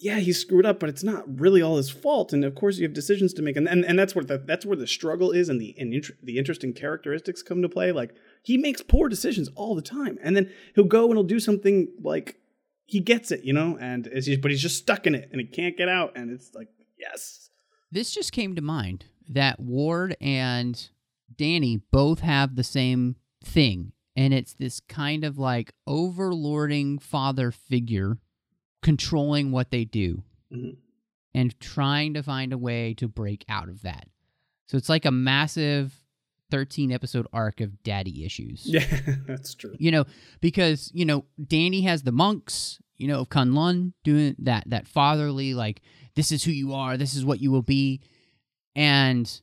Speaker 2: yeah he screwed up but it's not really all his fault. And of course you have decisions to make. And and, and that's where the that's where the struggle is and the and inter- the interesting characteristics come to play. Like he makes poor decisions all the time. And then he'll go and he'll do something like he gets it you know? And it's just, but he's just stuck in it and he can't get out. And it's like yes.
Speaker 1: This just came to mind that Ward and Danny both have the same thing, and it's this kind of like overlording father figure controlling what they do
Speaker 2: Mhm.
Speaker 1: and trying to find a way to break out of that. So it's like a massive 13 episode arc of daddy issues.
Speaker 2: yeah that's true
Speaker 1: You know, because, you know, Danny has the monks, you know, of K'un-Lun doing that that fatherly like this is who you are, this is what you will be. And,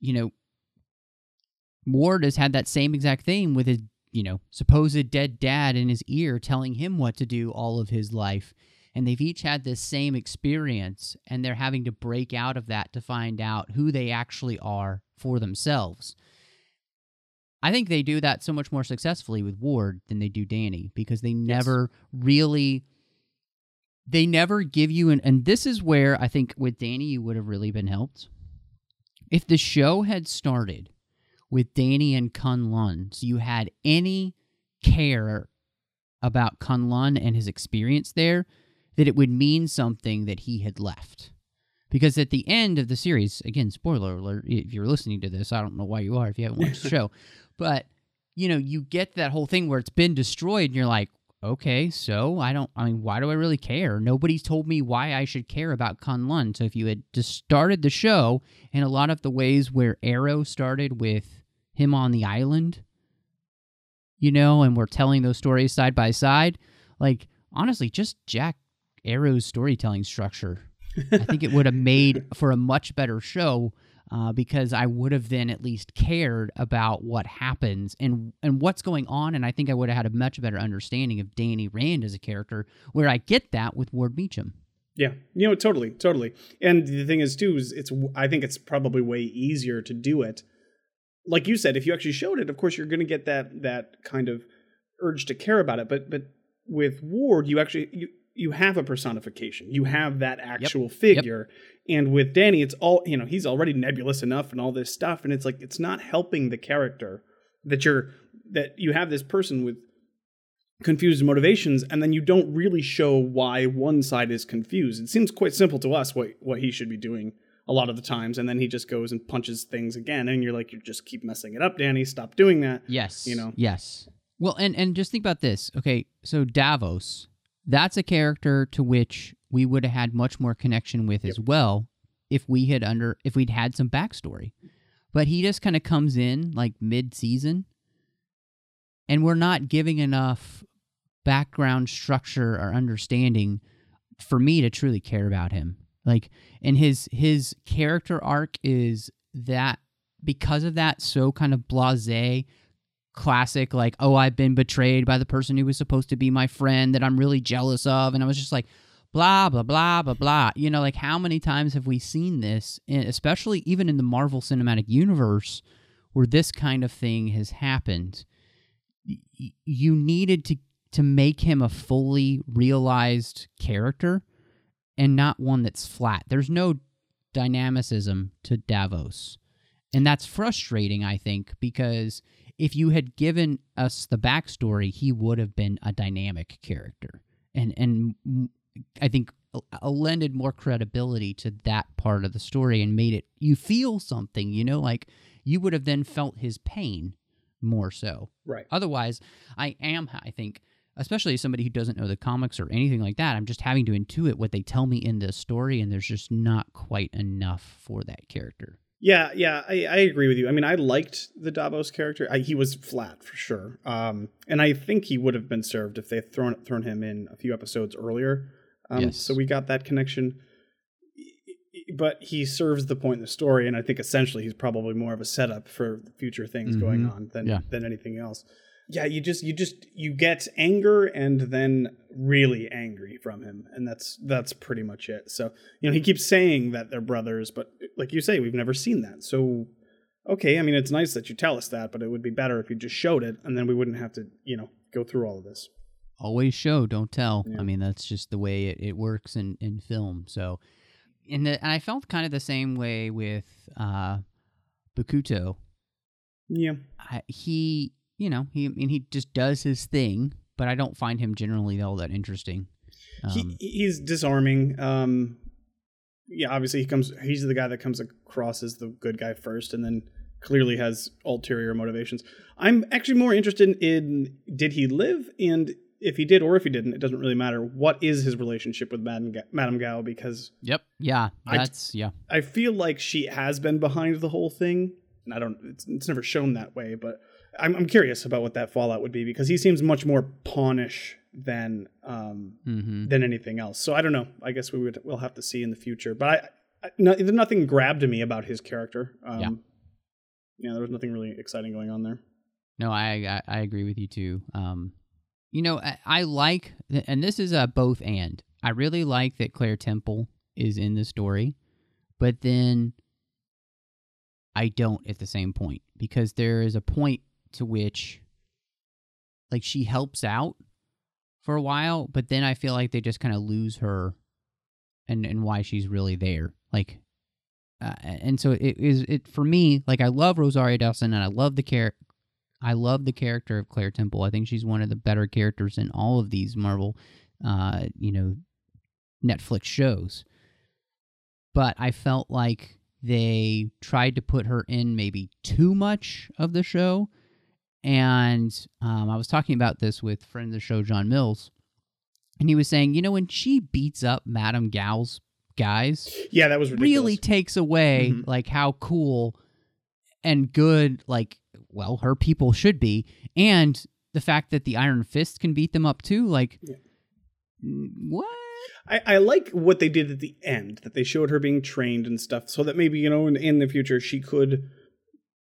Speaker 1: you know, Ward has had that same exact thing with his you know, supposed dead dad in his ear telling him what to do all of his life. And they've each had this same experience, and they're having to break out of that to find out who they actually are for themselves. I think they do that so much more successfully with Ward than they do Danny because they never really they never give you an and this is where I think with Danny you would have really been helped. If the show had started with Danny and K'un-Lun, so you had any care about K'un-Lun and his experience there, that it would mean something that he had left. Because at the end of the series, again, spoiler alert, if you're listening to this, I don't know why you are if you haven't watched the show, but you know, you get that whole thing where it's been destroyed and you're like, okay, so I don't, I mean, why do I really care? Nobody's told me why I should care about K'un-Lun. So if you had just started the show in a lot of the ways where Arrow started with him on the island, you know, and we're telling those stories side by side, like, honestly, just Jack Arrow's storytelling structure. I think it would have made for a much better show uh, because I would have then at least cared about what happens and and what's going on, and I think I would have had a much better understanding of Danny Rand as a character. Where I get that with Ward Meachum.
Speaker 2: Yeah, you know, totally, totally. And the thing is, too, is it's I think it's probably way easier to do it. Like you said, if you actually showed it, of course, you're going to get that that kind of urge to care about it. But but with Ward, you actually you you have a personification. You have that actual yep. figure. Yep. And with Danny, it's all, you know, he's already nebulous enough and all this stuff. And it's like, it's not helping the character that you're, that you have this person with confused motivations and then you don't really show why one side is confused. It seems quite simple to us what, what he should be doing a lot of the times. And then he just goes and punches things again. And you're like, you just keep messing it up, Danny. Stop doing that.
Speaker 1: Yes.
Speaker 2: You know?
Speaker 1: Yes. Well, and, and just think about this. Okay. So Davos, that's a character to which we would have had much more connection with yep. as well if we had under if we'd had some backstory. But he just kind of comes in like mid season and we're not giving enough background structure or understanding for me to truly care about him. Like and his his character arc is that because of that so kind of blasé classic like oh i've been betrayed by the person who was supposed to be my friend that i'm really jealous of. And i was just like blah blah blah blah blah. You know like how many times have we seen this and especially even in the marvel cinematic universe where this kind of thing has happened? You needed to to make him a fully realized character and not one that's flat there's no dynamicism to davos and that's frustrating i think because if you had given us the backstory, he would have been a dynamic character, and and I think lended more credibility to that part of the story and made it you feel something. You know, like you would have then felt his pain more so.
Speaker 2: Right.
Speaker 1: Otherwise, I am. I think especially as somebody who doesn't know the comics or anything like that, I'm just having to intuit what they tell me in the story, and there's just not quite enough for that character.
Speaker 2: Yeah, yeah, I, I agree with you. I mean, I liked the Davos character. I, he was flat for sure, um, and I think he would have been served if they had thrown thrown him in a few episodes earlier. Um, yes. So we got that connection, but he serves the point in the story, and I think essentially he's probably more of a setup for future things mm-hmm. going on than yeah. than anything else yeah you just you just you get anger and then really angry from him and that's that's pretty much it. So you know he keeps saying that they're brothers but like you say we've never seen that. So okay i mean it's nice that you tell us that but it would be better if you just showed it and then we wouldn't have to you know go through all of this.
Speaker 1: Always show don't tell. Yeah. i mean that's just the way it, it works in in film. So in the and i felt kind of the same way with uh bakuto
Speaker 2: yeah.
Speaker 1: I, he you know, he I mean he just does his thing, but I don't find him generally all that interesting.
Speaker 2: Um, he, he's disarming. Um, yeah, obviously he comes. He's the guy that comes across as the good guy first, and then clearly has ulterior motivations. I'm actually more interested in did he live, and if he did or if he didn't, it doesn't really matter. What is his relationship with Madame Ga- Madame Gao? Because
Speaker 1: yep, yeah, that's
Speaker 2: I,
Speaker 1: yeah.
Speaker 2: I feel like she has been behind the whole thing, and I don't. It's, it's never shown that way, but I'm, I'm curious about what that fallout would be because he seems much more pawnish than um, mm-hmm. than anything else. So I don't know. I guess we would we'll have to see in the future. But I, I no, nothing grabbed me about his character. Um, yeah. Yeah, there was nothing really exciting going on there.
Speaker 1: No, I, I I agree with you too. Um, you know, I, I like, and this is a both and. I really like that Claire Temple is in the story, but then I don't at the same point because there is a point to which, like, she helps out for a while, but then I feel like they just kind of lose her, and and why she's really there. Like, uh, and so it is it for me. Like, I love Rosario Dawson, and I love the character. I love the character of Claire Temple. I think she's one of the better characters in all of these Marvel, uh, you know, Netflix shows. But I felt like they tried to put her in maybe too much of the show. And um, I was talking about this with friend of the show, John Mills, and he was saying, you know, when she beats up Madame Gao's guys,
Speaker 2: Yeah, that was ridiculous.
Speaker 1: really takes away
Speaker 2: Mhm.
Speaker 1: like how cool and good like well her people should be and the fact that the iron fist can beat them up too like
Speaker 2: Yeah.
Speaker 1: what
Speaker 2: I, I like what they did at the end, that they showed her being trained and stuff, so that maybe, you know, in, in the future she could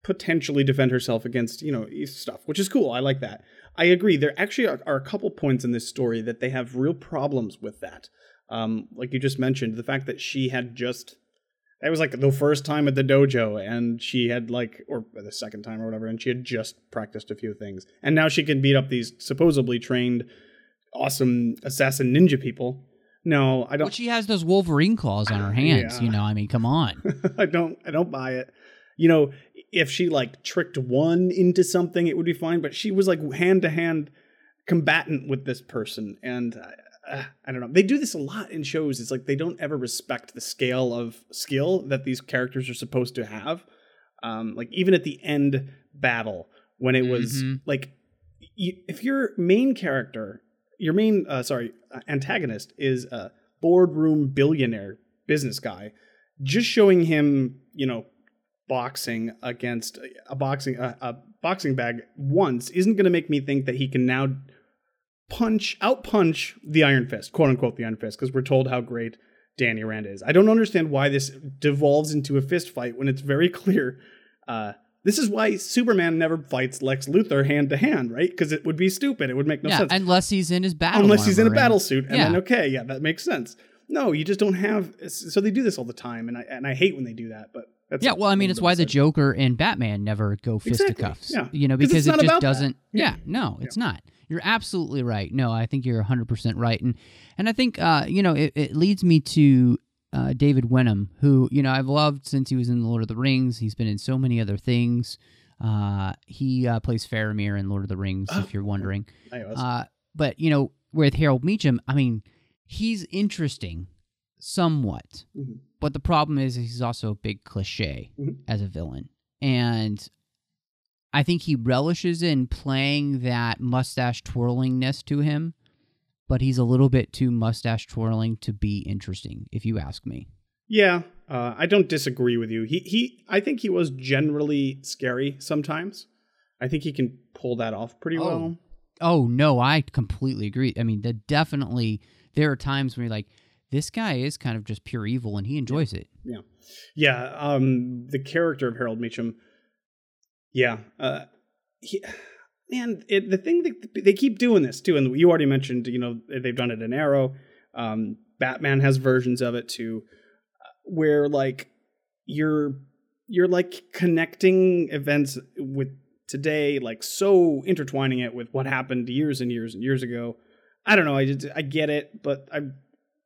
Speaker 2: potentially defend herself against, you know, stuff, which is cool. I like that. I agree. There actually are, are a couple points in this story that they have real problems with that. Um, like you just mentioned, the fact that she had just that was like the first time at the dojo and she had like or the second time or whatever and she had just practiced a few things and now she can beat up these supposedly trained awesome assassin ninja people no i don't
Speaker 1: she has those wolverine claws on her hands
Speaker 2: Yeah.
Speaker 1: you know i mean come on
Speaker 2: i don't i don't buy it you know if she like tricked one into something it would be fine but she was like hand to hand combatant with this person and uh, i don't know. They do this a lot in shows. It's like they don't ever respect the scale of skill that these characters are supposed to have. Um like even at the end battle when it was
Speaker 1: Mhm.
Speaker 2: like if your main character your main uh, sorry uh, antagonist is a boardroom billionaire business guy just showing him you know boxing against a boxing a, a boxing bag once isn't going to make me think that he can now punch out punch the iron fist quote unquote the iron fist because we're told how great danny rand is i don't understand why this devolves into a fist fight when it's very clear uh this is why Superman never fights Lex Luthor hand to hand, right? Because it would be stupid. It would make no
Speaker 1: yeah
Speaker 2: sense
Speaker 1: unless he's in his battle
Speaker 2: unless he's in a battle suit and
Speaker 1: yeah.
Speaker 2: then okay yeah that makes sense no you just don't have so they do this all the time and i and i hate when they do that but that's
Speaker 1: yeah, well, I mean, it's why the Joker and Batman never go
Speaker 2: Exactly,
Speaker 1: fisticuffs.
Speaker 2: yeah.
Speaker 1: You know,
Speaker 2: 'Cause
Speaker 1: because it just doesn't.
Speaker 2: Yeah.
Speaker 1: Yeah, no, it's not. You're absolutely right. No, I think you're 100 percent right, and and I think uh, you know it, it leads me to uh, David Wenham, who you know I've loved since he was in the Lord of the Rings. He's been in so many other things. Uh, he uh, plays Faramir in Lord of the Rings, if you're wondering. Uh, but you know, with Harold Meachum, I mean, he's interesting, somewhat.
Speaker 2: Mhm.
Speaker 1: But the problem is, he's also a big cliche
Speaker 2: Mhm.
Speaker 1: as a villain, and I think he relishes in playing that mustache twirlingness to him. But he's a little bit too mustache twirling to be interesting, if you ask me.
Speaker 2: yeah uh, i don't disagree with you he he i think he was generally scary sometimes i think he can pull that off pretty
Speaker 1: Oh.
Speaker 2: well
Speaker 1: Oh no, I completely agree. I mean, that definitely there are times where you're like, this guy is kind of just pure evil, and he enjoys it.
Speaker 2: yeah. Yeah um the character of harold meachum yeah uh he, man it, the thing that they keep doing this too and you already mentioned you know they've done it in arrow um batman has versions of it too uh, where like you're you're like connecting events with today like so intertwining it with what happened years and years and years ago. I don't know i just i get it but i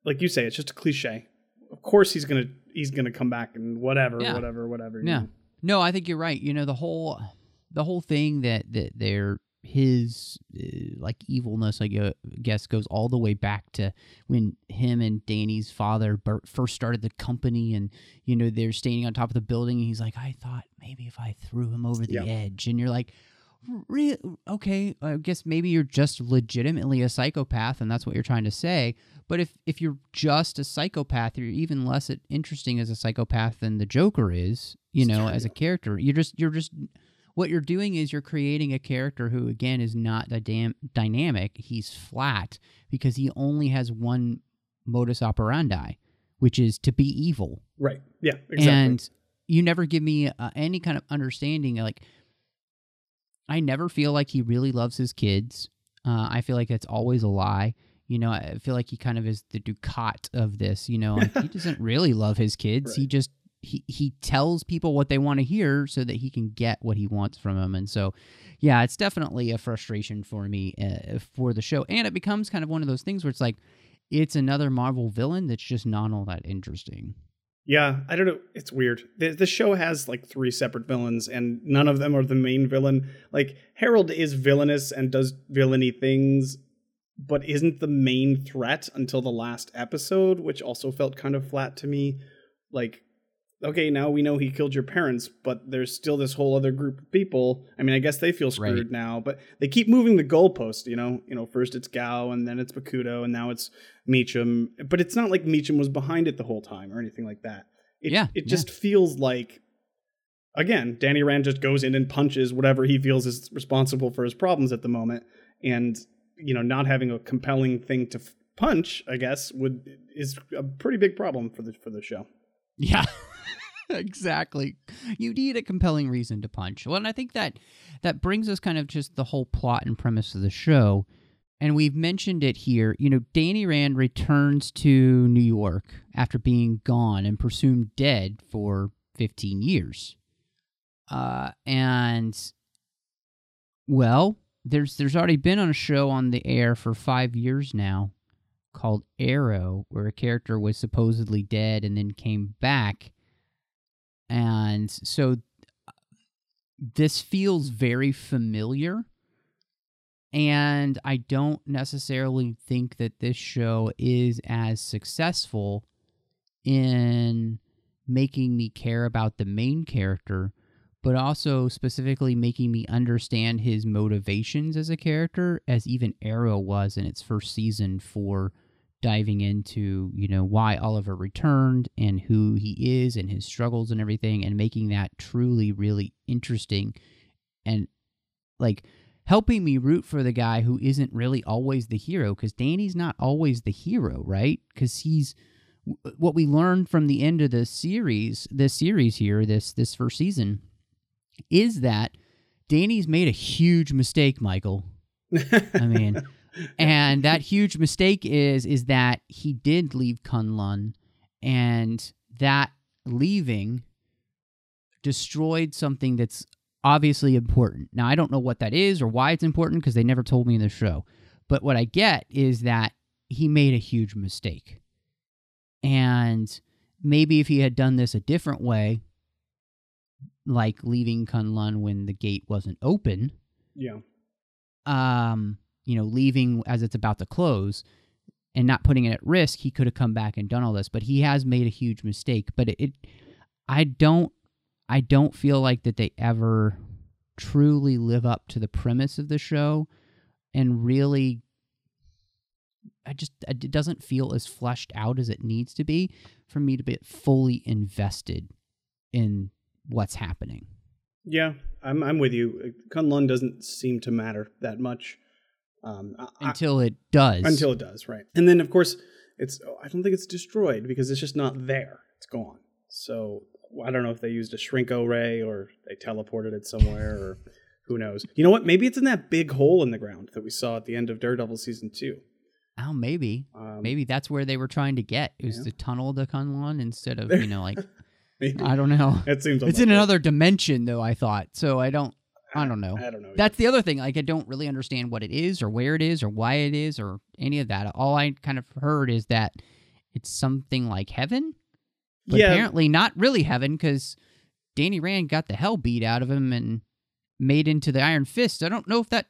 Speaker 2: like you say it's just a cliche of course he's gonna he's gonna come back and whatever
Speaker 1: Yeah.
Speaker 2: whatever whatever
Speaker 1: Yeah.
Speaker 2: know.
Speaker 1: No, I think you're right. You know, the whole the whole thing that that they're his uh, like evilness, I guess, goes all the way back to when him and Danny's father Bert first started the company, and you know they're standing on top of the building, and he's like, "I thought maybe if I threw him over the
Speaker 2: Yeah.
Speaker 1: edge," and you're like. Re- okay, I guess maybe you're just legitimately a psychopath, and that's what you're trying to say. But if if you're just a psychopath, you're even less interesting as a psychopath than the Joker is. You know, as a character, you're just you're just what you're doing is you're creating a character who again is not dynam- dynamic. He's flat because he only has one modus operandi, which is to be evil.
Speaker 2: right yeah exactly
Speaker 1: And you never give me uh, any kind of understanding. Like I never feel like he really loves his kids. Uh, I feel like it's always a lie. You know, I feel like he kind of is the Ducat of this. You know, like he doesn't really love his kids. He just he he tells people what they want to hear so that he can get what he wants from them. And so, yeah, it's definitely a frustration for me uh, for the show. And it becomes kind of one of those things where it's like it's another Marvel villain that's just not all that interesting.
Speaker 2: Yeah, I don't know. It's weird. The, the show has like three separate villains, and none of them are the main villain. Like Harold is villainous and does villainy things, but isn't the main threat until the last episode, which also felt kind of flat to me. Like, okay, now we know he killed your parents, but there's still this whole other group of people. I mean, I guess they feel screwed
Speaker 1: Right.
Speaker 2: now, but they keep moving the goalpost. You know, you know, first it's Gao, and then it's Bakuto, and now it's Meachum. But it's not like Meachum was behind it the whole time or anything like that. It,
Speaker 1: Yeah,
Speaker 2: it
Speaker 1: yeah.
Speaker 2: just feels like again, Danny Rand just goes in and punches whatever he feels is responsible for his problems at the moment, and you know, not having a compelling thing to f- punch, I guess, would is a pretty big problem for the for the show.
Speaker 1: Yeah. exactly. You need a compelling reason to punch. Well, and I think that that brings us kind of just the whole plot and premise of the show. And we've mentioned it here. You know, Danny Rand returns to New York after being gone and presumed dead for 15 years. Uh, and well, there's there's already been on a show on the air for five years now called Arrow, where a character was supposedly dead and then came back. And so uh, this feels very familiar. And I don't necessarily think that this show is as successful in making me care about the main character, but also specifically making me understand his motivations as a character, as even Arrow was in its first season for diving into, you know, why Oliver returned and who he is and his struggles and everything, and making that truly, really interesting and like helping me root for the guy who isn't really always the hero because Danny's not always the hero, right? Because he's uh, what we learned from the end of the series, this series here, this this first season, is that Danny's made a huge mistake, Michael. I mean, and that huge mistake is is that he did leave K'un-Lun, and that leaving destroyed something that's obviously important. Now I don't know what that is or why it's important because they never told me in the show. But what I get is that he made a huge mistake. And maybe if he had done this a different way, like leaving K'un-Lun when the gate wasn't open,
Speaker 2: Yeah.
Speaker 1: um, you know, leaving as it's about to close and not putting it at risk, he could have come back and done all this. But he has made a huge mistake. But it, it I don't, I don't feel like that they ever truly live up to the premise of the show, and really, I just it doesn't feel as fleshed out as it needs to be for me to be fully invested in what's happening.
Speaker 2: Yeah, I'm I'm with you. K'un-Lun doesn't seem to matter that much. Um, I- I-
Speaker 1: Until it does.
Speaker 2: until it does, right? And then of course it's I don't think it's destroyed because it's just not there. It's gone. So I don't know if they used a shrinko ray or they teleported it somewhere or who knows. You know what? Maybe it's in that big hole in the ground that we saw at the end of Daredevil season two.
Speaker 1: Oh, maybe.
Speaker 2: Um,
Speaker 1: Maybe that's where they were trying to get. It was
Speaker 2: Yeah.
Speaker 1: the tunnel to K'un-Lun instead of, you know, like. I don't know.
Speaker 2: It seems
Speaker 1: It's in another dimension though, I thought. So I don't I don't know.
Speaker 2: I don't know.
Speaker 1: That's the other thing. Like I don't really understand what it is or where it is or why it is or any of that. All I kind of heard is that it's something like heaven, but
Speaker 2: yeah,
Speaker 1: apparently not really heaven because Danny Rand got the hell beat out of him and made into the Iron Fist. I don't know if that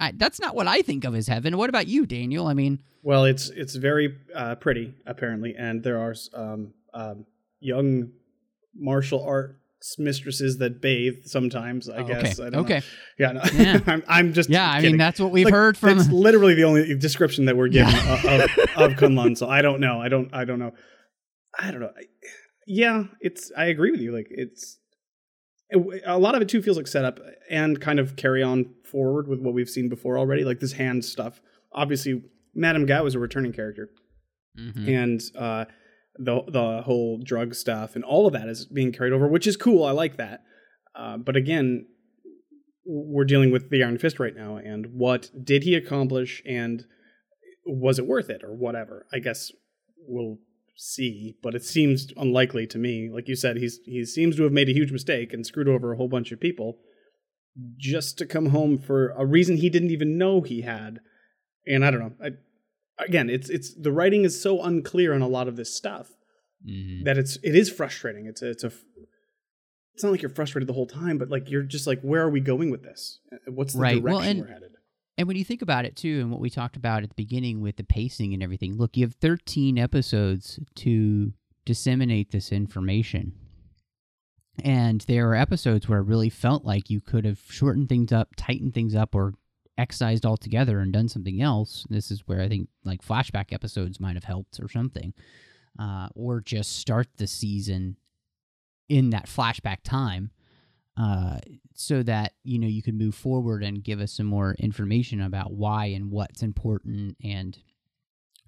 Speaker 1: I, that's not what I think of as heaven. What about you, Daniel? I mean,
Speaker 2: Well, it's it's very uh, pretty apparently, and there are um, um, young martial arts mistresses that bathe sometimes. I
Speaker 1: Oh,
Speaker 2: guess.
Speaker 1: okay.
Speaker 2: I don't know.
Speaker 1: Okay.
Speaker 2: Yeah. No.
Speaker 1: Yeah.
Speaker 2: I'm, I'm just.
Speaker 1: yeah, I mean that's what we've
Speaker 2: Like,
Speaker 1: heard from.
Speaker 2: That's literally the only description that we're given
Speaker 1: Yeah.
Speaker 2: of, of, of K'un-Lun. So I don't know. I don't. I don't know. I don't know. I, yeah, it's. I agree with you. Like it's. it- a lot of it too feels like setup and kind of carry on forward with what we've seen before already, like this hand stuff. Obviously, Madame Gao is a returning character,
Speaker 1: Mhm.
Speaker 2: and uh, the the whole drug stuff and all of that is being carried over, which is cool. I like that. Uh, but again, we're dealing with the Iron Fist right now, and what did he accomplish, and was it worth it, or whatever? I guess we'll see, but it seems unlikely to me. Like you said, he's he seems to have made a huge mistake and screwed over a whole bunch of people just to come home for a reason he didn't even know he had. And I don't know. I, again, it's it's the writing is so unclear on a lot of this stuff
Speaker 1: Mhm.
Speaker 2: that it's it is frustrating. It's a, it's a it's not like you're frustrated the whole time, but like you're just like, where are we going with this? What's the
Speaker 1: Right.
Speaker 2: direction
Speaker 1: Well, and-
Speaker 2: we're headed?
Speaker 1: And when you think about it too, and what we talked about at the beginning with the pacing and everything, look, you have 13 episodes to disseminate this information. And there are episodes where it really felt like you could have shortened things up, tightened things up, or excised altogether and done something else. This is where I think like flashback episodes might have helped or something. Uh, or just start the season in that flashback time uh, so that you know you could move forward and give us some more information about why and what's important and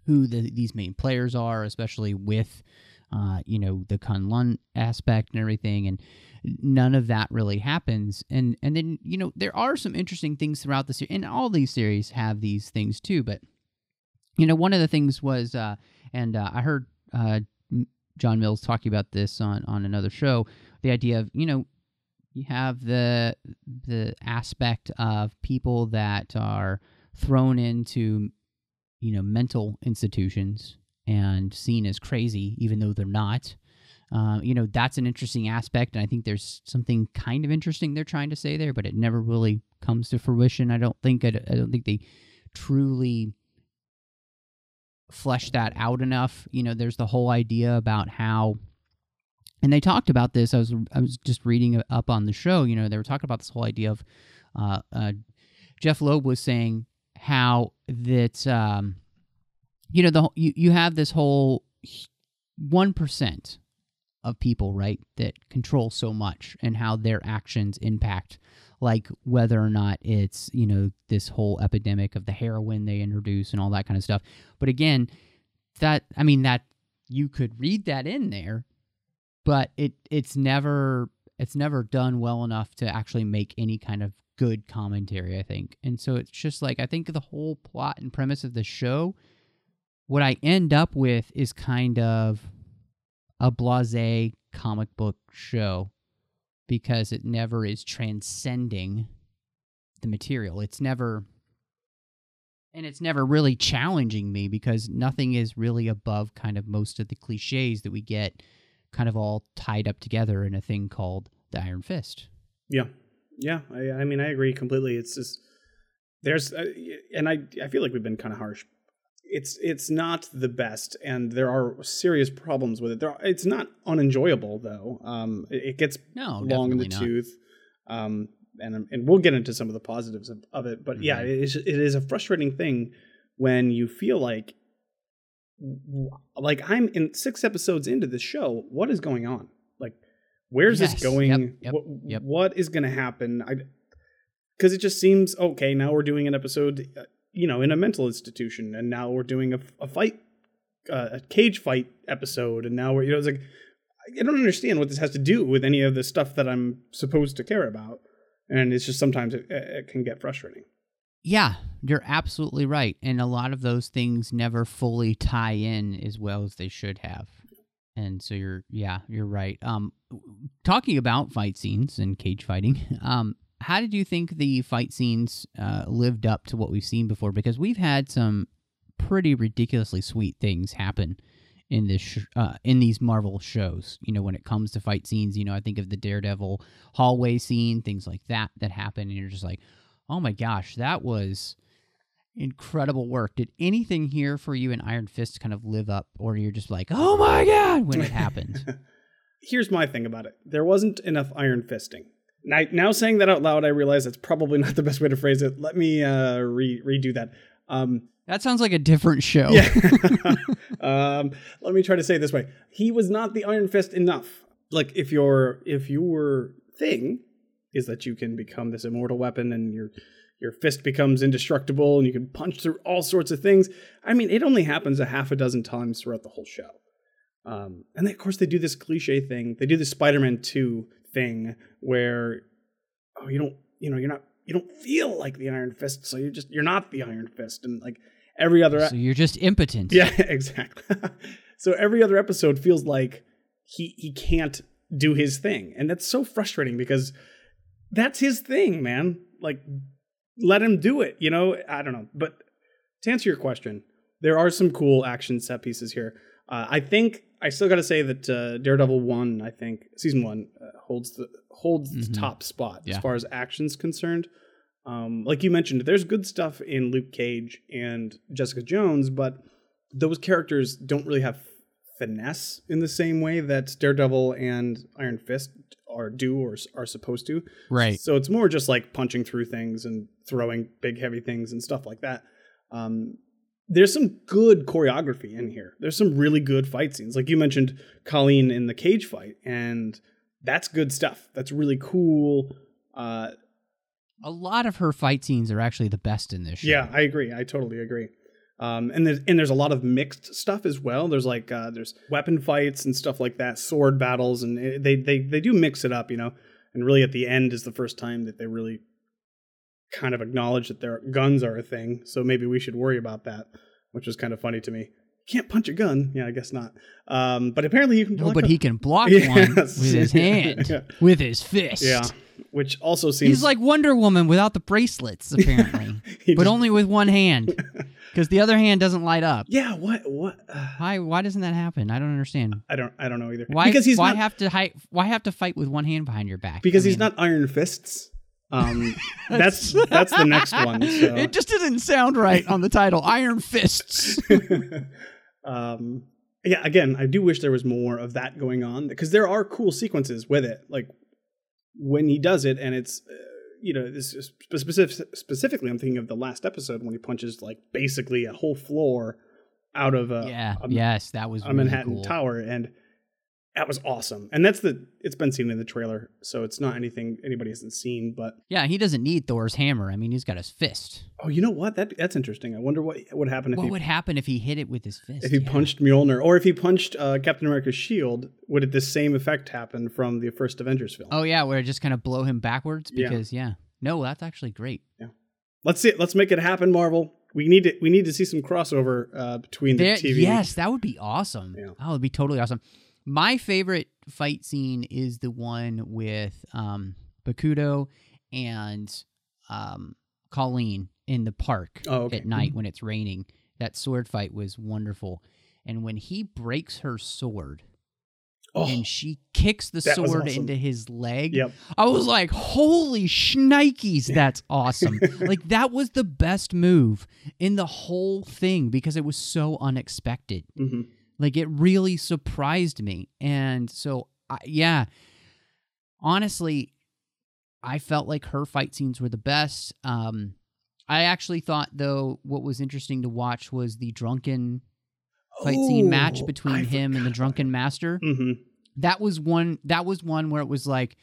Speaker 1: who the, these main players are, especially with uh, you know the K'un-Lun aspect and everything, and none of that really happens. And and then you know there are some interesting things throughout the series, and all these series have these things too. But you know one of the things was, uh, and uh, I heard uh, John Mills talking about this on on another show, the idea of you know you have the the aspect of people that are thrown into you know mental institutions and seen as crazy even though they're not uh, you know that's an interesting aspect and i think there's something kind of interesting they're trying to say there but it never really comes to fruition i don't think i don't think they truly flesh that out enough you know there's the whole idea about how and they talked about this. I was I was just reading up on the show. You know, they were talking about this whole idea of uh, uh, Jeph Loeb was saying how that um, you know the you you have this whole one percent of people right that control so much and how their actions impact like whether or not it's you know this whole epidemic of the heroin they introduce and all that kind of stuff. But again that i mean that you could read that in there but it it's never it's never done well enough to actually make any kind of good commentary i think. And so it's just like i think the whole plot and premise of the show what i end up with is kind of a blase comic book show because it never is transcending the material it's never and it's never really challenging me because nothing is really above kind of most of the cliches that we get kind of all tied up together in a thing called the Iron Fist.
Speaker 2: Yeah, yeah. I, I mean, I agree completely. It's just there's, uh, and I I feel like we've been kind of harsh. It's it's not the best, and there are serious problems with it. There, are, it's not unenjoyable though. Um, it, it gets
Speaker 1: No,
Speaker 2: long in the
Speaker 1: not.
Speaker 2: tooth. Um, and and we'll get into some of the positives of, of it. But yeah,
Speaker 1: Mhm.
Speaker 2: it is it is a frustrating thing when you feel like like I'm in six episodes into this show. What is going on? Like, where's
Speaker 1: Yes,
Speaker 2: this going?
Speaker 1: yep, yep,
Speaker 2: what,
Speaker 1: yep.
Speaker 2: what is going to happen? I because it just seems okay. Now we're doing an episode, uh, you know, in a mental institution, and now we're doing a, a fight, uh, a cage fight episode, and now we're you know it's like I don't understand what this has to do with any of the stuff that I'm supposed to care about, and it's just sometimes it, it can get frustrating.
Speaker 1: Yeah, you're absolutely right. And a lot of those things never fully tie in as well as they should have. And so you're yeah, you're right. Um talking about fight scenes and cage fighting, um how did you think the fight scenes uh, lived up to what we've seen before because we've had some pretty ridiculously sweet things happen in this sh- uh, in these Marvel shows. You know, when it comes to fight scenes, you know, I think of the Daredevil hallway scene, things like that that happen, and you're just like, oh my gosh, that was incredible work. Did anything here for you in Iron Fist kind of live up, or you're just like, oh my god, when it happened?
Speaker 2: Here's my thing about it: there wasn't enough iron fisting. Now, now saying that out loud, I realize that's probably not the best way to phrase it. Let me uh, re- redo that. Um,
Speaker 1: that sounds like a different show.
Speaker 2: Yeah. um, let me try to say it this way. He was not the Iron Fist enough. Like if your if your thing is that you can become this immortal weapon and your your fist becomes indestructible and you can punch through all sorts of things. I mean, it only happens a half a dozen times throughout the whole show. Um, and then, of course, they do this cliche thing. They do the Spider-Man Two thing where, oh, you don't, you know, you're not you don't feel like the Iron Fist, so you're just you're not the Iron Fist, and like every other
Speaker 1: So you're just impotent.
Speaker 2: yeah, exactly. so every other episode feels like he he can't do his thing, and that's so frustrating because that's his thing, man. Like, let him do it. You know, I don't know. But to answer your question, there are some cool action set pieces here. Uh, I think I still got to say that uh, Daredevil one, I think season one uh, holds the holds the
Speaker 1: Mhm.
Speaker 2: top spot as far as action's concerned. Um, like you mentioned, there's good stuff in Luke Cage and Jessica Jones, but those characters don't really have finesse in the same way that Daredevil and Iron Fist are do or are supposed to.
Speaker 1: Right.
Speaker 2: So it's more just like punching through things and throwing big heavy things and stuff like that. Um, there's some good choreography in here. There's some really good fight scenes. Like you mentioned Colleen in the cage fight and that's good stuff. That's really cool. Uh,
Speaker 1: A lot of her fight scenes are actually the best in this show.
Speaker 2: yeah, I agree. I totally agree. Um, and there's and there's a lot of mixed stuff as well. There's like uh, there's weapon fights and stuff like that, sword battles, and it, they they they do mix it up, you know. And really, at the end is the first time that they really kind of acknowledge that their guns are a thing. So maybe we should worry about that, which was kind of funny to me. Can't punch a gun, yeah, I guess not. Um, but apparently you can.
Speaker 1: No, but
Speaker 2: a-
Speaker 1: he can block
Speaker 2: Yes.
Speaker 1: one with his hand,
Speaker 2: Yeah.
Speaker 1: with his fist.
Speaker 2: yeah, which also seems
Speaker 1: He's like Wonder Woman without the bracelets, apparently, but
Speaker 2: just-
Speaker 1: only with one hand, because the other hand doesn't light up.
Speaker 2: yeah. What what? Uh,
Speaker 1: Why? Why doesn't that happen? I don't understand.
Speaker 2: I don't I don't know either.
Speaker 1: Why?
Speaker 2: because he's
Speaker 1: why
Speaker 2: not
Speaker 1: have to hi- Why have to fight with one hand behind your back?
Speaker 2: because
Speaker 1: I
Speaker 2: he's
Speaker 1: mean,
Speaker 2: not Iron Fists. Um, that's that's the next one. So.
Speaker 1: It just didn't sound right on the title. Iron Fists.
Speaker 2: um, yeah, again, I do wish there was more of that going on because there are cool sequences with it, like when he does it, and it's uh, you know this is specific, specifically. I'm thinking of the last episode when he punches like basically a whole floor out of a,
Speaker 1: yeah.
Speaker 2: a,
Speaker 1: yes, that was
Speaker 2: a
Speaker 1: really
Speaker 2: Manhattan
Speaker 1: cool.
Speaker 2: Tower, and that was awesome. And that's the it's been seen in the trailer, so it's not anything anybody hasn't seen, but.
Speaker 1: Yeah, he doesn't need Thor's hammer. I mean, he's got his fist.
Speaker 2: Oh, you know what? That that's interesting. I wonder what would happen if
Speaker 1: What
Speaker 2: he
Speaker 1: would happen if he hit it with his fist?
Speaker 2: if he
Speaker 1: Yeah.
Speaker 2: punched Mjolnir, or if he punched uh, Captain America's shield. Would it the same effect happen from the first Avengers film?
Speaker 1: Oh yeah, where it just kind of blow him backwards because yeah. No, that's actually great. Yeah.
Speaker 2: Let's see. it. Let's make it happen, Marvel. We need to. We need to see some crossover uh, between the
Speaker 1: There-
Speaker 2: TV.
Speaker 1: yes, that would be awesome.
Speaker 2: Yeah.
Speaker 1: That would be totally awesome. My favorite fight scene is the one with um, Bakuto and um, Colleen in the park
Speaker 2: Oh, okay.
Speaker 1: at night when it's raining. That sword fight was wonderful. And when he breaks her sword
Speaker 2: Oh,
Speaker 1: and she kicks the sword
Speaker 2: awesome.
Speaker 1: into his leg,
Speaker 2: yep.
Speaker 1: I was like, holy shnikes, that's awesome. like, that was the best move in the whole thing because it was so unexpected.
Speaker 2: hmm
Speaker 1: Like, it really surprised me. And so, I, yeah, honestly, I felt like her fight scenes were the best. Um, I actually thought, though, what was interesting to watch was the drunken fight scene match
Speaker 2: Oh,
Speaker 1: between
Speaker 2: I
Speaker 1: him and the drunken master
Speaker 2: hmm
Speaker 1: that was one that was one where it was like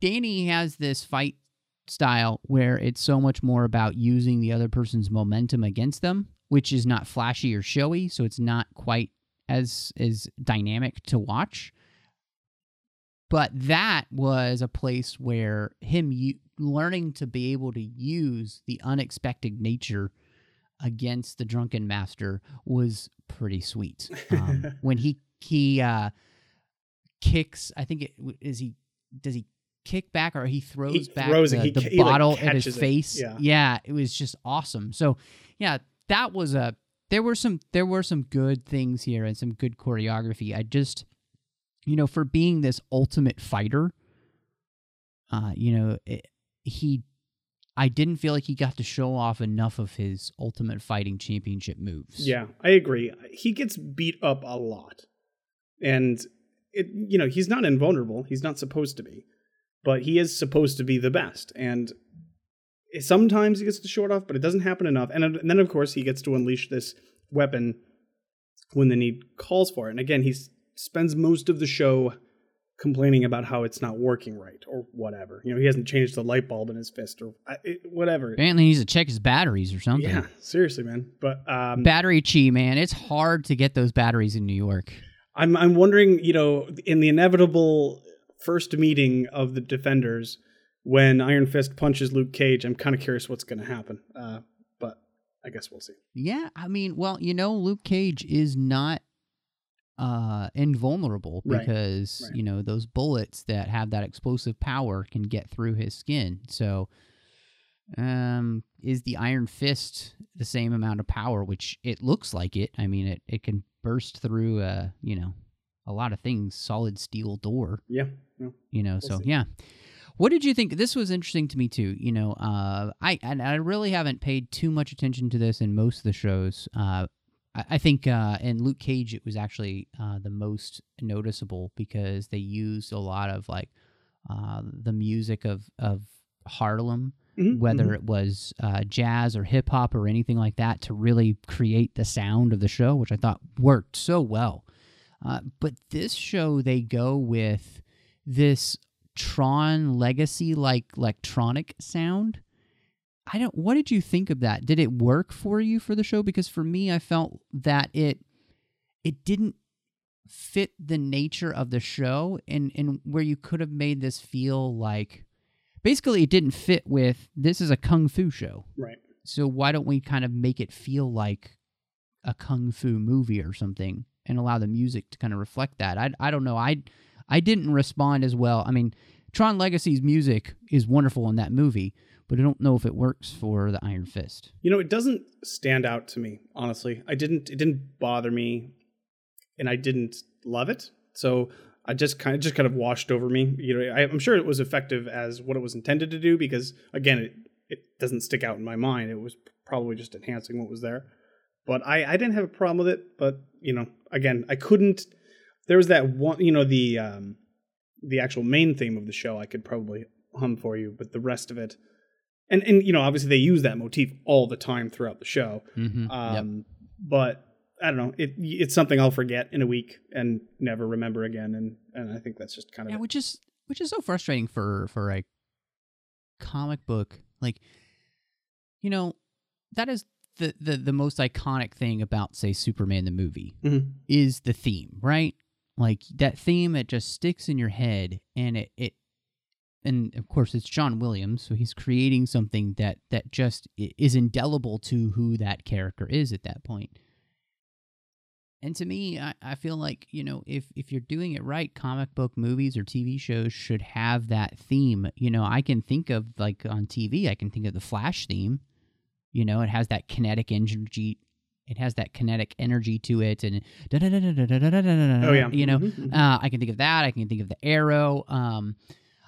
Speaker 1: Danny has this fight style where it's so much more about using the other person's momentum against them, which is not flashy or showy, so it's not quite as as dynamic to watch. But that was a place where him u- learning to be able to use the unexpected nature against the drunken master was pretty sweet. Um, when he he uh, kicks, I think it is he does he kick back or he throws back
Speaker 2: throws
Speaker 1: the,
Speaker 2: He
Speaker 1: the
Speaker 2: he, like,
Speaker 1: bottle at his
Speaker 2: it.
Speaker 1: face.
Speaker 2: Yeah.
Speaker 1: it was just awesome. So yeah, that was a there were some there were some good things here and some good choreography. I just you know for being this ultimate fighter, uh, you know it, he. I didn't feel like he got to show off enough of his ultimate fighting championship moves.
Speaker 2: Yeah, I agree. He gets beat up a lot, and it you know he's not invulnerable. He's not supposed to be, but he is supposed to be the best. And sometimes he gets the short off, but it doesn't happen enough. And, and then of course he gets to unleash this weapon when the need calls for it. And again, he spends most of the show complaining about how it's not working right or whatever. You know, he hasn't changed the light bulb in his fist or it, whatever.
Speaker 1: Apparently, he needs to check his batteries or something.
Speaker 2: Yeah, seriously, man. But um,
Speaker 1: Battery chi, man. It's hard to get those batteries in New York.
Speaker 2: I'm I'm wondering, you know, in the inevitable first meeting of the defenders, when Iron Fist punches Luke Cage, I'm kind of curious what's going to happen. Uh, but I guess we'll see.
Speaker 1: Yeah, I mean, well, you know, Luke Cage is not uh invulnerable because
Speaker 2: right.
Speaker 1: you know those bullets that have that explosive power can get through his skin. So um is the iron fist the same amount of power which it looks like it. I mean it it can burst through uh, you know, a lot of things, solid steel door
Speaker 2: Yeah. yeah.
Speaker 1: you know so
Speaker 2: see.
Speaker 1: yeah what did you think this was interesting to me too you know uh i and i really haven't paid too much attention to this in most of the shows uh i, I think uh in luke cage it was actually uh the most noticeable because they used a lot of like uh the music of of harlem
Speaker 2: Mhm,
Speaker 1: whether
Speaker 2: mhm.
Speaker 1: it was uh, jazz or hip hop or anything like that, to really create the sound of the show, which I thought worked so well. Uh, but this show, they go with this Tron Legacy like electronic sound. I don't. What did you think of that? Did it work for you for the show? Because for me, I felt that it it didn't fit the nature of the show, and and where you could have made this feel like basically it didn't fit with this is a kung fu show.
Speaker 2: Right.
Speaker 1: So why don't we kind of make it feel like a kung fu movie or something and allow the music to kind of reflect that? I I don't know. I I didn't respond as well. I mean, Tron Legacy's music is wonderful in that movie, but I don't know if it works for the Iron Fist.
Speaker 2: You know, it doesn't stand out to me, honestly. I didn't it didn't bother me and I didn't love it. So I just kind of just kind of washed over me. You know, I, I'm sure it was effective as what it was intended to do because again, it it doesn't stick out in my mind. It was probably just enhancing what was there. But I I didn't have a problem with it, but you know, again, I couldn't there was that one, you know, the um the actual main theme of the show I could probably hum for you, but the rest of it and and you know obviously they use that motif all the time throughout the show
Speaker 1: Mm-hmm.
Speaker 2: um but i don't know it it's something i'll forget in a week and never remember again and and i think that's just kind of
Speaker 1: Yeah, which is which is so frustrating for for a comic book. Like, you know, that is the the the most iconic thing about say Superman the movie
Speaker 2: Mhm.
Speaker 1: is the theme, right? Like that theme it just sticks in your head and it it and of course it's John Williams, so he's creating something that that just is indelible to who that character is at that point. And to me, I, I feel like, you know, if, if you're doing it right, comic book movies or TV shows should have that theme. You know, I can think of, like, on TV, I can think of the Flash theme. You know, it has that kinetic energy. It has that kinetic energy to it. And
Speaker 2: oh yeah
Speaker 1: you know, uh, I can think of that. I can think of the Arrow. Um,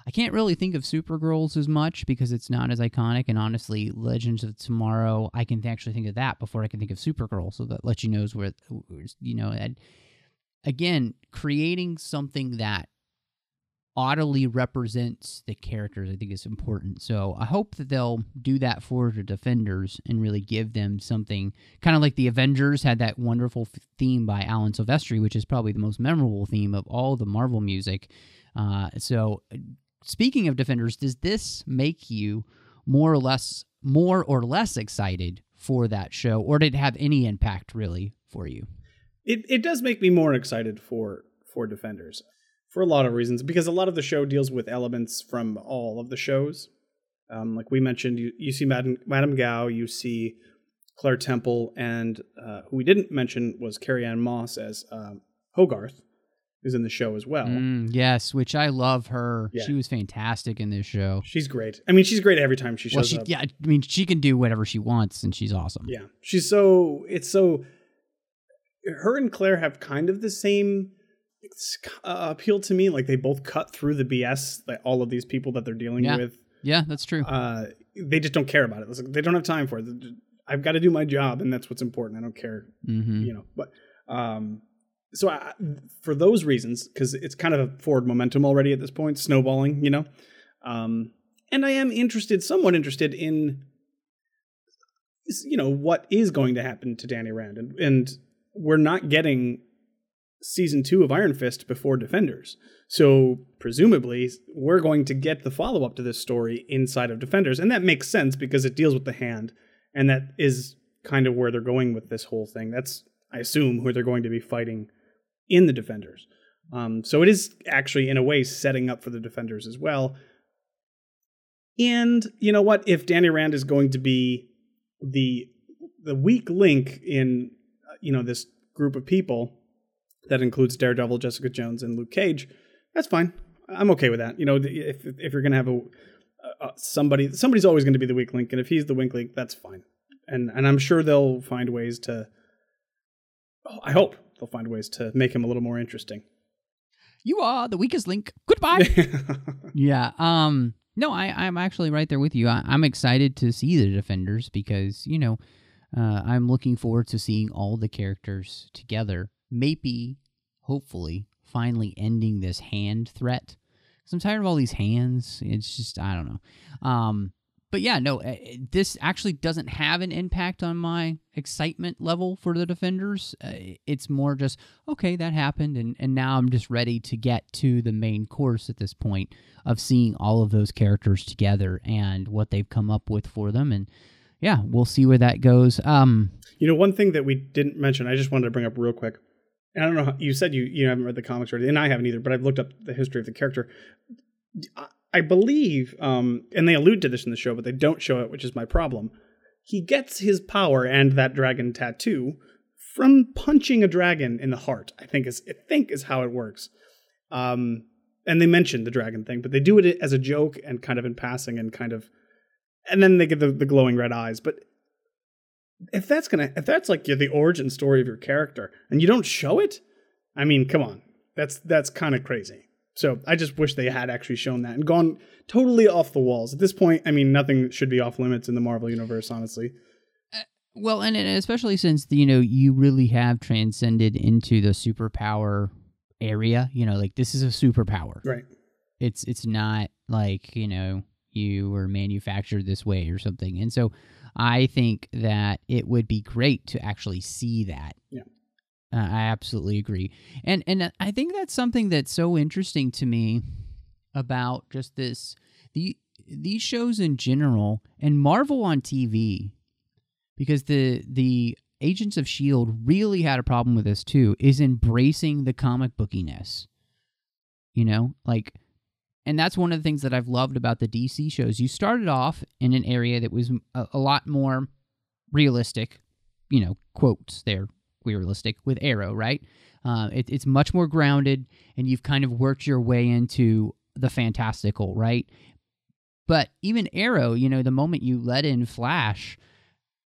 Speaker 1: I can't really think of Supergirls as much because it's not as iconic. And honestly, Legends of Tomorrow, I can actually think of that before I can think of Supergirl. So that lets you knows where, you know, and again, creating something that audibly represents the characters, I think is important. So I hope that they'll do that for the Defenders and really give them something kind of like the Avengers had that wonderful theme by Alan Silvestri, which is probably the most memorable theme of all the Marvel music. Uh, so, uh, speaking of Defenders, does this make you more or less more or less excited for that show, or did it have any impact really for you?
Speaker 2: it, it does make me more excited for for defenders for a lot of reasons because a lot of the show deals with elements from all of the shows um, like we mentioned you, you see madam, madam gao you see claire temple and uh, who we didn't mention was carrie ann moss as um, hogarth who's in the show as well
Speaker 1: Mm, yes, which I love her.
Speaker 2: Yeah.
Speaker 1: She was fantastic in this show.
Speaker 2: she's great i mean she's great every time she shows
Speaker 1: Well, she,
Speaker 2: up
Speaker 1: yeah, I mean, she can do whatever she wants, and she's awesome.
Speaker 2: Yeah, she's so it's so. Her and Claire have kind of the same uh, appeal to me. Like they both cut through the BS that all of these people that they're dealing
Speaker 1: Yeah.
Speaker 2: with.
Speaker 1: Yeah, that's true.
Speaker 2: Uh, they just don't care about it. Like, they don't have time for it. I've got to do my job, and that's what's important. I don't care,
Speaker 1: hmm
Speaker 2: you know. But um, so I, for those reasons, because it's kind of a forward momentum already at this point, snowballing, you know. Um, and I am interested, somewhat interested in you know what is going to happen to Danny Rand, and, and we're not getting season two of Iron Fist before Defenders, so presumably we're going to get the follow up to this story inside of Defenders, and that makes sense because it deals with the hand, and that is kind of where they're going with this whole thing. That's I assume who they're going to be fighting in the Defenders. Um, so it is actually in a way setting up for the Defenders as well. And you know what? If Danny Rand is going to be the the weak link in you know this group of people that includes Daredevil, Jessica Jones, and Luke Cage, that's fine. I'm okay with that. You know, if if you're gonna have a uh, somebody, somebody's always going to be the weak link, and if he's the weak link, that's fine. And and I'm sure they'll find ways to. Oh, I hope they'll find ways to make him a little more interesting.
Speaker 1: You are the weakest link. Goodbye. yeah. Um. No, I I'm actually right there with you. I, I'm excited to see the defenders because you know, uh, I'm looking forward to seeing all the characters together. Maybe, hopefully, finally ending this hand threat. Because I'm tired of all these hands. It's just I don't know. Um. But yeah, no, uh, this actually doesn't have an impact on my excitement level for the defenders. Uh, it's more just okay, that happened, and and now I'm just ready to get to the main course at this point of seeing all of those characters together and what they've come up with for them, and yeah, we'll see where that goes. Um,
Speaker 2: You know, one thing that we didn't mention, I just wanted to bring up real quick. And I don't know. How, you said you you haven't read the comics already, and I haven't either. But I've looked up the history of the character. I, I believe, um, and they allude to this in the show, but they don't show it, which is my problem. He gets his power and that dragon tattoo from punching a dragon in the heart. I think is I think is how it works. Um, and they mention the dragon thing, but they do it as a joke and kind of in passing and kind of, and then they get the, the glowing red eyes. But if that's gonna, if that's like the origin story of your character and you don't show it, I mean, come on, that's that's kind of crazy. So I just wish they had actually shown that and gone totally off the walls. At this point, I mean, nothing should be off limits in the Marvel universe, honestly.
Speaker 1: Uh, well, and, and especially since you know you really have transcended into the superpower area. You know, like this is a superpower.
Speaker 2: Right.
Speaker 1: It's it's not like you know you were manufactured this way or something. And so I think that it would be great to actually see that.
Speaker 2: Yeah.
Speaker 1: Uh, I absolutely agree. And and I think that's something that's so interesting to me about just this the these shows in general and Marvel on TV because the the Agents of Shield really had a problem with this too is embracing the comic bookiness. You know, like and that's one of the things that I've loved about the DC shows. You started off in an area that was a, a lot more realistic, you know, quotes there, realistic with Arrow, right? Uh, it, it's much more grounded, and you've kind of worked your way into the fantastical, right? But even Arrow, you know, the moment you let in Flash,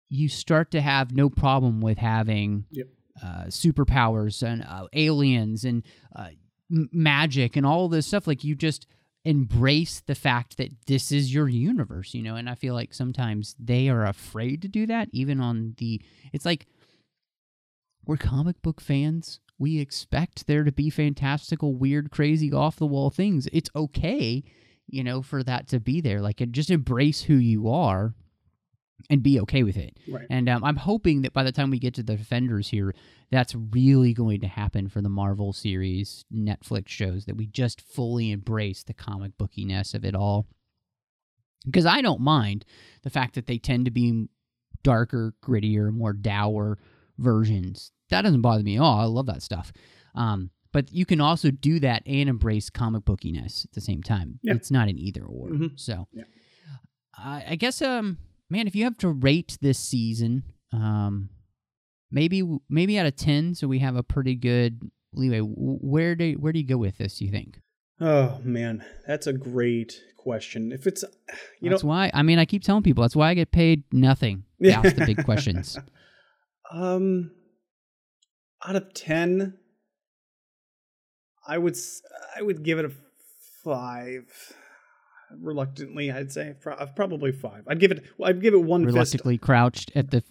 Speaker 1: you start to have no problem with having
Speaker 2: Yep.
Speaker 1: uh, superpowers and uh, aliens and uh, m- magic and all this stuff. Like you just embrace the fact that this is your universe, you know. And I feel like sometimes they are afraid to do that, even on the. It's like we're comic book fans. We expect there to be fantastical, weird, crazy, off the wall things. It's okay, you know, for that to be there. Like, just embrace who you are and be okay with it.
Speaker 2: Right.
Speaker 1: And um, I'm hoping that by the time we get to the Defenders here, that's really going to happen for the Marvel series, Netflix shows, that we just fully embrace the comic bookiness of it all. Because I don't mind the fact that they tend to be darker, grittier, more dour versions. That doesn't bother me at all. I love that stuff. Um, but you can also do that and embrace comic bookiness at the same time.
Speaker 2: Yeah.
Speaker 1: It's not an either or.
Speaker 2: Mhm.
Speaker 1: So,
Speaker 2: Yeah.
Speaker 1: I I guess, um, man, if you have to rate this season, um, maybe maybe out of ten, so we have a pretty good leeway. Where do where do you go with this? You think?
Speaker 2: Oh man, that's a great question. If it's, you know
Speaker 1: that's
Speaker 2: know,
Speaker 1: why. I mean, I keep telling people that's why I get paid nothing to ask the big questions.
Speaker 2: Um, out of ten, I would I would give it a five. Reluctantly, I'd say probably five. I'd give it. I'd give it one fist.
Speaker 1: Reluctantly crouched at the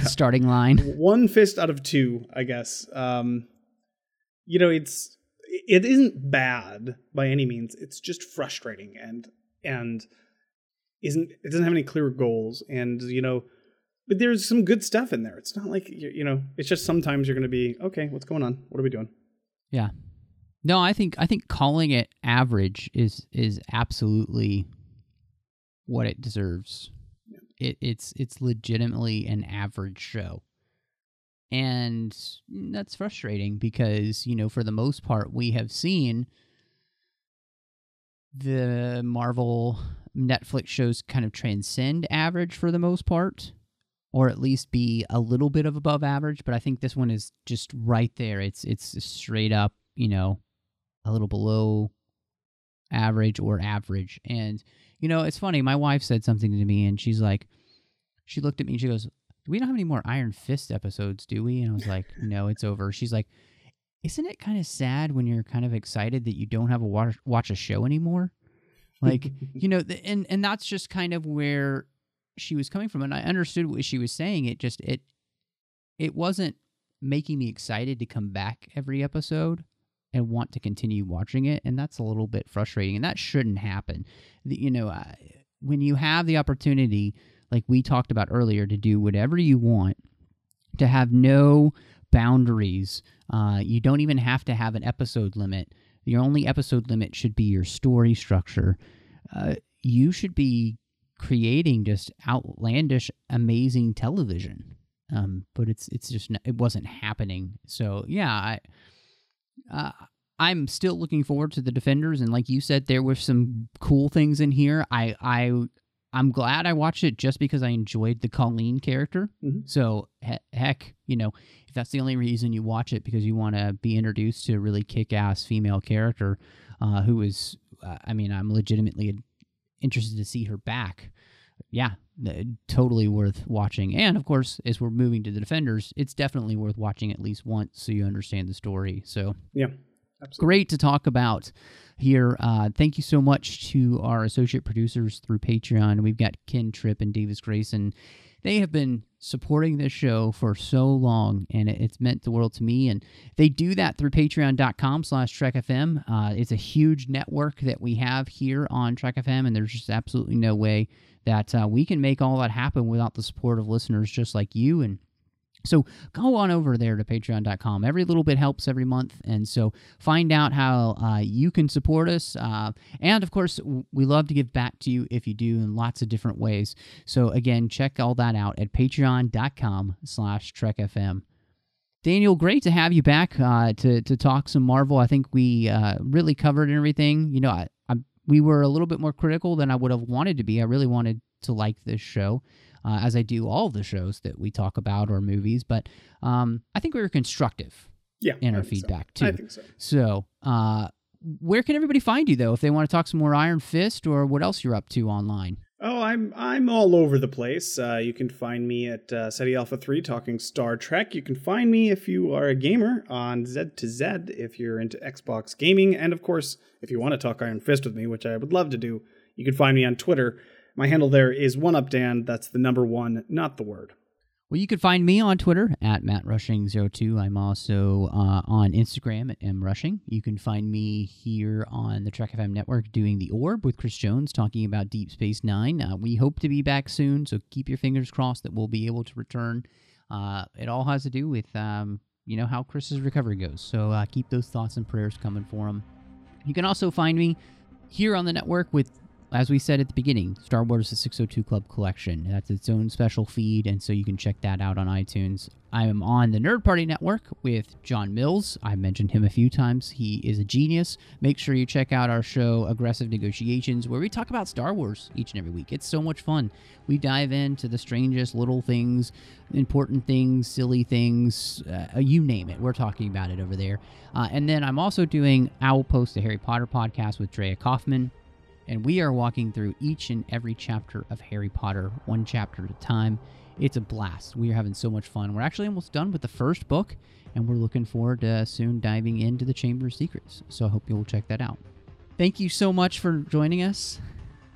Speaker 1: starting line.
Speaker 2: One fist out of two, I guess. Um, you know, it's it isn't bad by any means. It's just frustrating and and isn't it doesn't have any clear goals and you know but there's some good stuff in there it's not like you, you know it's just sometimes you're going to be okay what's going on what are we doing
Speaker 1: Yeah. No, I think I think calling it average is is absolutely what it deserves. It, it's it's legitimately an average show, and that's frustrating because you know for the most part we have seen the Marvel Netflix shows kind of transcend average for the most part, or at least be a little bit of above average. But I think this one is just right there. It's it's straight up, you know, a little below average or average. And you know, it's funny. My wife said something to me, and she's like, she looked at me and she goes, "We don't have any more Iron Fist episodes, do we?" And I was like, "No, it's over." She's like, "Isn't it kind of sad when you're kind of excited that you don't have a watch watch a show anymore?" Like, you know, the, and and that's just kind of where she was coming from, and I understood what she was saying. It just it it wasn't making me excited to come back every episode and want to continue watching it and that's a little bit frustrating and that shouldn't happen. You know when you have the opportunity like we talked about earlier to do whatever you want to have no boundaries uh, you don't even have to have an episode limit. Your only episode limit should be your story structure. Uh, you should be creating just outlandish amazing television. Um, but it's it's just it wasn't happening. So yeah i uh, I'm still looking forward to the defenders, and like you said, there were some cool things in here. I I I'm glad I watched it just because I enjoyed the Colleen character.
Speaker 2: Mhm.
Speaker 1: So he- heck, you know, if that's the only reason you watch it because you want to be introduced to a really kick-ass female character, uh, who is, uh, I mean, I'm legitimately interested to see her back. Yeah, totally worth watching. And of course, as we're moving to the defenders, it's definitely worth watching at least once so you understand the story. So
Speaker 2: Yeah, absolutely.
Speaker 1: great to talk about here. Uh, thank you so much to our associate producers through Patreon. We've got Ken Tripp and Davis Grayson. They have been supporting this show for so long, and it's meant the world to me. And they do that through patreon.com slash trekfm. Uh, it's a huge network that we have here on Trek FM, and there's just absolutely no way that uh, we can make all that happen without the support of listeners just like you and so go on over there to patreon.com. Every little bit helps every month. And so find out how uh, you can support us. Uh, and of course, we love to give back to you if you do in lots of different ways. So again, check all that out at patreon.com slash trekfm. Daniel, great to have you back uh, to, to talk some Marvel. I think we uh, really covered everything. You know, I, I, we were a little bit more critical than I would have wanted to be. I really wanted to like this show uh, as I do all the shows that we talk about or movies. But um, I think we were constructive
Speaker 2: Yeah,
Speaker 1: in our
Speaker 2: think so.
Speaker 1: feedback
Speaker 2: I
Speaker 1: too.
Speaker 2: think so.
Speaker 1: So, uh, where can everybody find you though if they want to talk some more Iron Fist or what else you're up to online?
Speaker 2: Oh, I'm I'm all over the place. Uh, you can find me at uh, Ceti Alpha Three talking Star Trek. You can find me if you are a gamer on Z to Z if you're into Xbox gaming, and of course, if you want to talk Iron Fist with me, which I would love to do, you can find me on Twitter. My handle there is one up Dan. That's the number one, not the word.
Speaker 1: Well, you can find me on Twitter at MattRushing02. I'm also uh, on Instagram at MRushing. You can find me here on the Trek FM network doing The Orb with Chris Jones talking about Deep Space Nine. Uh, we hope to be back soon, so keep your fingers crossed that we'll be able to return. Uh, it all has to do with, um, you know, how Chris's recovery goes. So uh, keep those thoughts and prayers coming for him. You can also find me here on the network with as we said at the beginning, Star Wars The 602 Club Collection. That's its own special feed, and so you can check that out on iTunes. I am on the Nerd Party Network with John Mills. I mentioned him a few times. He is a genius. Make sure you check out our show, Aggressive Negotiations, where we talk about Star Wars each and every week. It's so much fun. We dive into the strangest little things, important things, silly things, uh, you name it. We're talking about it over there. Uh, and then I'm also doing Owl Post, the Harry Potter podcast with Drea Kaufman and we are walking through each and every chapter of Harry Potter, one chapter at a time. It's a blast. We are having so much fun. We're actually almost done with the first book, and we're looking forward to soon diving into the Chamber of Secrets. So I hope you'll check that out. Thank you so much for joining us,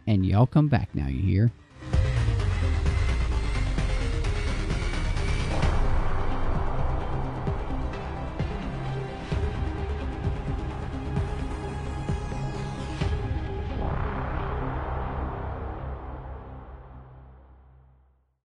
Speaker 1: and y'all come back now, you hear?